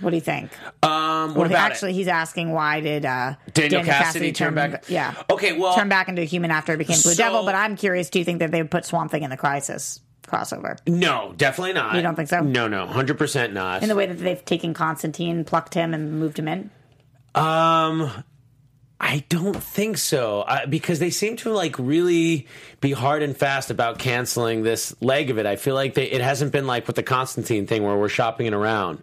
Speaker 4: What do you think?
Speaker 2: Um, what
Speaker 4: Well,
Speaker 2: about
Speaker 4: actually, he's asking why did uh,
Speaker 2: Daniel Cassidy turn back-
Speaker 4: Yeah.
Speaker 2: Okay, well-
Speaker 4: turn back into a human after he became Blue
Speaker 2: So-
Speaker 4: Devil. But I'm curious. Do you think that they would put Swamp Thing in the Crisis crossover?
Speaker 2: No, definitely not.
Speaker 4: You don't think so?
Speaker 2: No, no, 100% not.
Speaker 4: in the way that they've taken Constantine, plucked him, and moved him in?
Speaker 2: Um, I don't think so I, because they seem to like really be hard and fast about canceling this leg of it. I feel like they, it hasn't been like with the Constantine thing where we're shopping it around.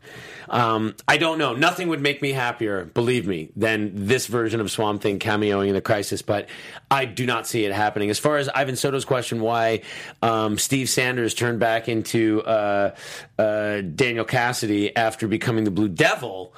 Speaker 2: Um, I don't know. Nothing would make me happier, believe me, than this version of Swamp Thing cameoing in the Crisis. But I do not see it happening. As far as Ivan Soto's question, why um, Steve Sanders turned back into uh, uh, Daniel Cassidy after becoming the Blue Devil.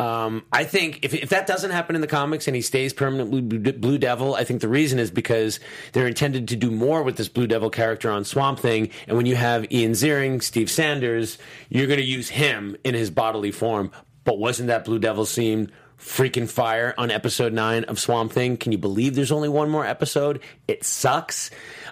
Speaker 2: Um, I think if, if that doesn't happen in the comics and he stays permanently Blue, Blue Devil, I think the reason is because they're intended to do more with this Blue Devil character on Swamp Thing. And when you have Ian Ziering, Steve Sanders, you're going to use him in his bodily form. But wasn't that Blue Devil scene freaking fire on episode nine of Swamp Thing? Can you believe there's only one more episode? It sucks.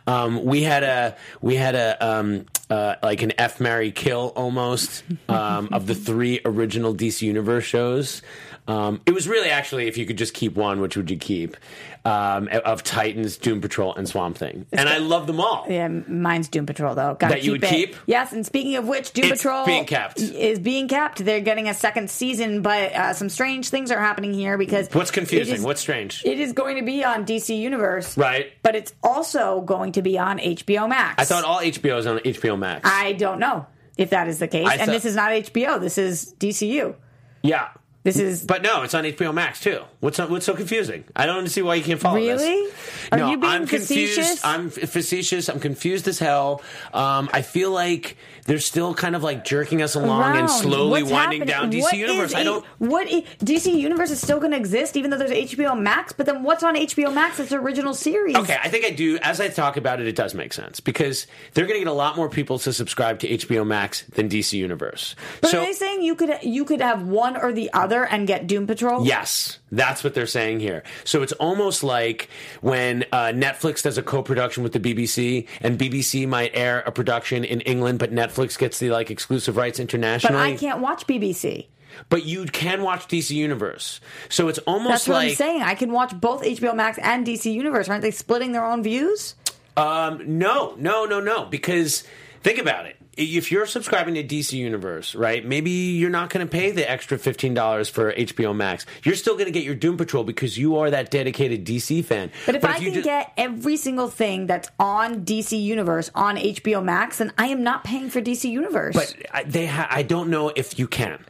Speaker 2: Um, we had a we had a um, uh, like an F Mary Kill almost um, of the three original DC Universe shows. Um, it was really actually if you could just keep one, which would you keep? Um, of Titans, Doom Patrol, and Swamp Thing, and I love them all.
Speaker 4: Yeah, mine's Doom Patrol though. Gotta
Speaker 2: That you would
Speaker 4: it.
Speaker 2: keep?
Speaker 4: Yes, and speaking of which, Doom
Speaker 2: It's
Speaker 4: Patrol
Speaker 2: being kept.
Speaker 4: is being kept. They're getting a second season, but uh, some strange things are happening here because
Speaker 2: What's confusing?
Speaker 4: is-
Speaker 2: What's strange?
Speaker 4: It is going to be on DC Universe,
Speaker 2: Right.
Speaker 4: But it's also going to be on HBO Max.
Speaker 2: I thought all HBO is on HBO Max.
Speaker 4: I don't know if that is the case,
Speaker 2: I
Speaker 4: and
Speaker 2: thought-
Speaker 4: this is not HBO. This is DCU.
Speaker 2: yeah.
Speaker 4: This is
Speaker 2: But no, it's on HBO Max too. What's so, what's so confusing? I don't see why you can't follow this.
Speaker 4: Really? Are
Speaker 2: no,
Speaker 4: you being
Speaker 2: I'm confused.
Speaker 4: facetious?
Speaker 2: I'm facetious. I'm confused as hell. Um, I feel like they're still kind of like jerking us along and slowly
Speaker 4: What's
Speaker 2: winding
Speaker 4: happening?
Speaker 2: down DC
Speaker 4: What
Speaker 2: Universe.
Speaker 4: is
Speaker 2: I don't.
Speaker 4: What i- DC Universe is still going to exist, even though there's HBO Max. But then what's on HBO Max? It's original series.
Speaker 2: Okay, I think I do. As I talk about it, it does make sense because they're going to get a lot more people to subscribe to HBO Max than DC Universe.
Speaker 4: But
Speaker 2: so
Speaker 4: are they saying you could you could have one or the other and get Doom Patrol?
Speaker 2: Yes, that's what they're saying here. So it's almost like when uh, Netflix does a co-production with the BBC, and BBC might air a production in England, but Netflix gets the like exclusive rights internationally. But.
Speaker 4: I can't watch BBC.
Speaker 2: But you can watch DC Universe. So it's almost
Speaker 4: That's what
Speaker 2: like
Speaker 4: I'm saying. I can watch both HBO Max and DC Universe. Aren't they splitting their own views?
Speaker 2: Um, no, no, no, no. Because think about it. If you're subscribing to DC Universe, right? Maybe you're not going to pay the extra fifteen dollars for HBO Max. You're still going to get your Doom Patrol because you are that dedicated DC fan.
Speaker 4: But if I
Speaker 2: you
Speaker 4: can
Speaker 2: ju-
Speaker 4: get every single thing that's on DC Universe on HBO Max, then I am not paying for DC Universe.
Speaker 2: But I, they, ha- I don't know if you can.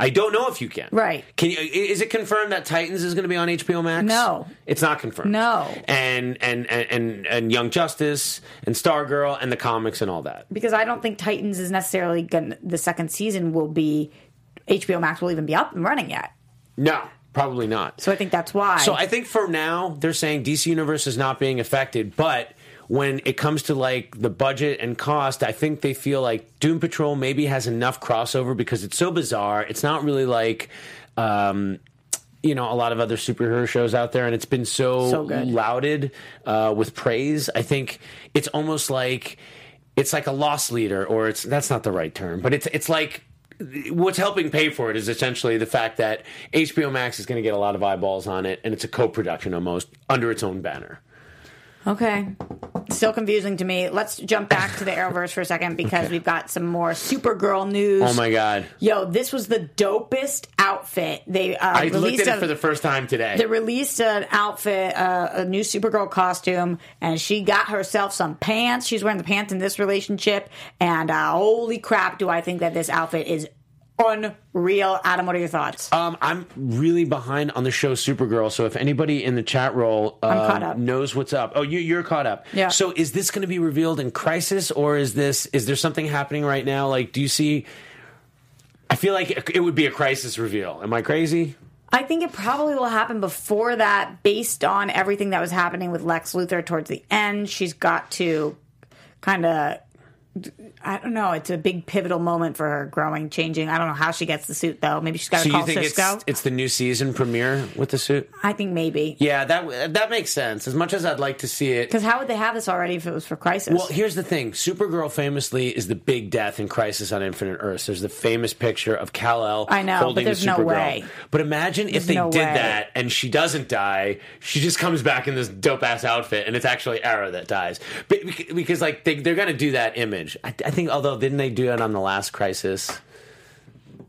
Speaker 2: I don't know if you can.
Speaker 4: Right.
Speaker 2: Can you? Is it confirmed that Titans is going to be on HBO Max?
Speaker 4: No.
Speaker 2: it's not confirmed.
Speaker 4: No.
Speaker 2: And and and and, and Young Justice and Stargirl and the comics and all that.
Speaker 4: because I don't think Titans is necessarily going. to The second season will be HBO Max will even be up and running yet.
Speaker 2: No, probably not.
Speaker 4: So I think that's why.
Speaker 2: So I think for now they're saying DC Universe is not being affected, but when it comes to like the budget and cost, I think they feel like Doom Patrol maybe has enough crossover because it's so bizarre. It's not really like um you know a lot of other superhero shows out there and it's been so,
Speaker 4: So
Speaker 2: lauded uh, with praise. I think it's almost like it's like a loss leader or it's that's not the right term but it's it's like what's helping pay for it is essentially the fact that HBO Max is going to get a lot of eyeballs on it and it's a co-production almost under its own banner
Speaker 4: Okay. Still confusing to me. Let's jump back to the Arrowverse for a second because we've got some more Supergirl news.
Speaker 2: Oh my god!
Speaker 4: Yo, this was the dopest outfit. They uh,
Speaker 2: I looked
Speaker 4: released
Speaker 2: at it for the first time today.
Speaker 4: They released an outfit, uh, a new Supergirl costume, and she got herself some pants. She's wearing the pants in this relationship, and uh, holy crap, do I think that this outfit is unreal. Adam, what are your thoughts?
Speaker 2: Um, I'm really behind on the show Supergirl, so if anybody in the chat roll uh, knows what's up, oh, you, you're caught up.
Speaker 4: Yeah.
Speaker 2: So is this going to be revealed in Crisis, or is this is there something happening right now? Like, do you see? I feel like it would be a Crisis reveal. Am I crazy?
Speaker 4: I think it probably will happen before that, based on everything that was happening with Lex Luthor towards the end. She's got to kind of. I don't know. It's a big pivotal moment for her growing, changing. I don't know how she gets the suit though. Maybe she's got to
Speaker 2: So
Speaker 4: call
Speaker 2: you think
Speaker 4: Cisco.
Speaker 2: it's it's the new season premiere with the suit?
Speaker 4: I think maybe
Speaker 2: Yeah, that that makes sense. As much as I'd like to see it,
Speaker 4: because how would they have this already if it was for Crisis?
Speaker 2: Well, here's the thing: Supergirl famously is the big death in Crisis on Infinite Earths. There's the famous picture of Kal El
Speaker 4: I know, but there's
Speaker 2: the
Speaker 4: no way.
Speaker 2: But imagine if they
Speaker 4: no
Speaker 2: did
Speaker 4: way.
Speaker 2: that and she doesn't die. She just comes back in this dope ass outfit, and it's actually Arrow that dies. But, because like they, they're going to do that image. I, I think. Although didn't they do it on the last Crisis?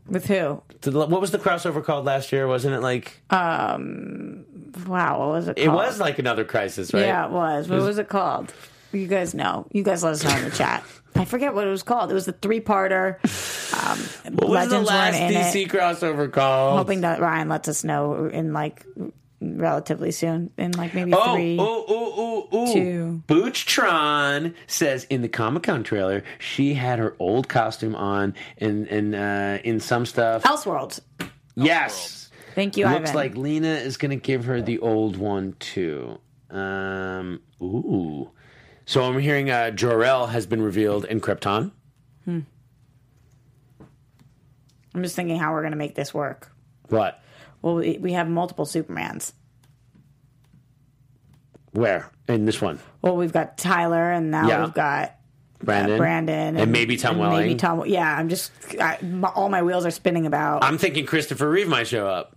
Speaker 4: with who?
Speaker 2: The- What was the crossover called last year? Wasn't it like
Speaker 4: Um, wow, what was it?
Speaker 2: it was like another Crisis, right?
Speaker 4: Yeah, it was. What
Speaker 2: was-
Speaker 4: it called? You guys know. You guys let us know in the chat. I forget what it was called. It was the three-parter. Um,
Speaker 2: What was
Speaker 4: Legends
Speaker 2: the last
Speaker 4: weren't in
Speaker 2: DC
Speaker 4: it.
Speaker 2: crossover called?
Speaker 4: Hoping that Ryan lets us know in like relatively soon, in like maybe
Speaker 2: Oh,
Speaker 4: three.
Speaker 2: oh, oh, oh, oh.
Speaker 4: two.
Speaker 2: Boochtron says in the Comic Con trailer, she had her old costume on in in uh, in some stuff.
Speaker 4: Elseworlds.
Speaker 2: yes.
Speaker 4: Thank you,
Speaker 2: Looks
Speaker 4: Ivan.
Speaker 2: like Lena is going to give her the old one too. Um, ooh. So I'm hearing uh, Jor-El has been revealed in Krypton.
Speaker 4: Hmm. I'm just thinking how we're going to make this work.
Speaker 2: What?
Speaker 4: Well, we, have multiple Supermans.
Speaker 2: Where? In this one?
Speaker 4: Well, we've got Tyler, and now
Speaker 2: Yeah.
Speaker 4: we've got uh,
Speaker 2: Brandon.
Speaker 4: Brandon,
Speaker 2: And, maybe Tom
Speaker 4: and
Speaker 2: Welling.
Speaker 4: Maybe Tom. Yeah, I'm just I, all my wheels are spinning about.
Speaker 2: I'm thinking Christopher Reeve might show up.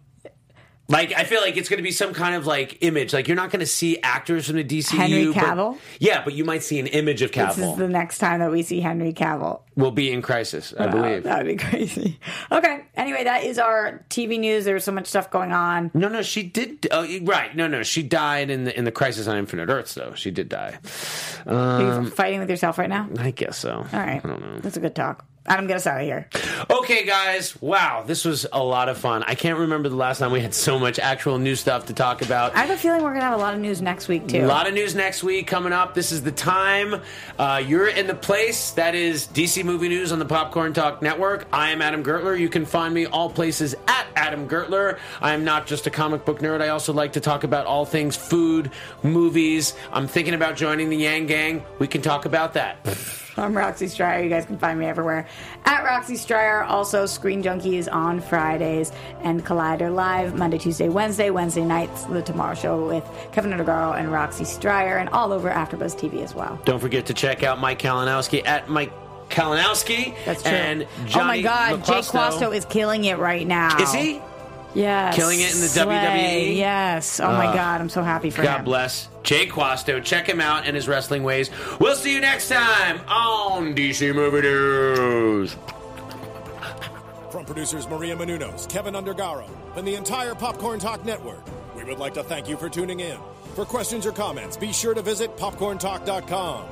Speaker 2: Like I feel like it's going to be some kind of like image. Like you're not going to see actors from the DCU.
Speaker 4: Henry
Speaker 2: but-
Speaker 4: Cavill?
Speaker 2: yeah, but you might see an image of Cavill.
Speaker 4: this is the next time that we see Henry Cavill.
Speaker 2: will be in Crisis, I
Speaker 4: Wow,
Speaker 2: believe.
Speaker 4: that would be crazy. Okay. Anyway, that is our TV news. There was so much stuff going on.
Speaker 2: No, no, she did. Oh, right. No, no, she died in the in the Crisis on Infinite Earths. Though she did die.
Speaker 4: Are you
Speaker 2: Um,
Speaker 4: fighting with yourself right now?
Speaker 2: I guess so.
Speaker 4: All right.
Speaker 2: I don't know.
Speaker 4: That's a good talk. Us out of here.
Speaker 2: Okay, guys. Wow, this was a lot of fun. I can't remember the last time we had so much actual new stuff to talk about.
Speaker 4: I have a feeling we're gonna have a lot of news next week too.
Speaker 2: A lot of news next week coming up. This is the time. Uh, you're in the place that is DC Movie News on the Popcorn Talk Network. I am Adam Gertler. You can find me all places at Adam Gertler. I am not just a comic book nerd. I also like to talk about all things food, movies. I'm thinking about joining the Yang Gang. We can talk about that.
Speaker 4: I'm Roxy Striar. You guys can find me everywhere at Roxy Striar. Also, Screen Junkies on Fridays and Collider Live Monday, Tuesday, Wednesday, Wednesday nights. The Tomorrow Show with Kevin Undergaro and Roxy Striar, and all over AfterBuzz TV as well.
Speaker 2: Don't forget to check out Mike Kalinowski at Mike Kalinowski.
Speaker 4: That's true.
Speaker 2: And
Speaker 4: oh my
Speaker 2: Johnny
Speaker 4: God, Jake Quasto is killing it right now.
Speaker 2: Is he?
Speaker 4: Yes.
Speaker 2: Killing it in the
Speaker 4: Slay.
Speaker 2: WWE?
Speaker 4: Yes. Oh my God, I'm so happy for
Speaker 2: God
Speaker 4: him.
Speaker 2: God bless Jay Quasto. Check him out and his wrestling ways. We'll see you next time on DC Movie News.
Speaker 3: From producers Maria Menounos, Kevin Undergaro, and the entire Popcorn Talk Network, we would like to thank you for tuning in. For questions or comments, be sure to visit popcorntalk.com.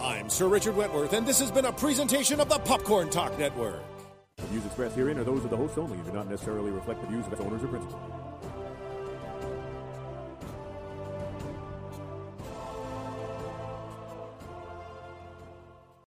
Speaker 3: I'm Sir Richard Wentworth, and this has been a presentation of the Popcorn Talk Network.
Speaker 9: The views expressed herein are those of the hosts only and do not necessarily reflect the views of its owners or principals.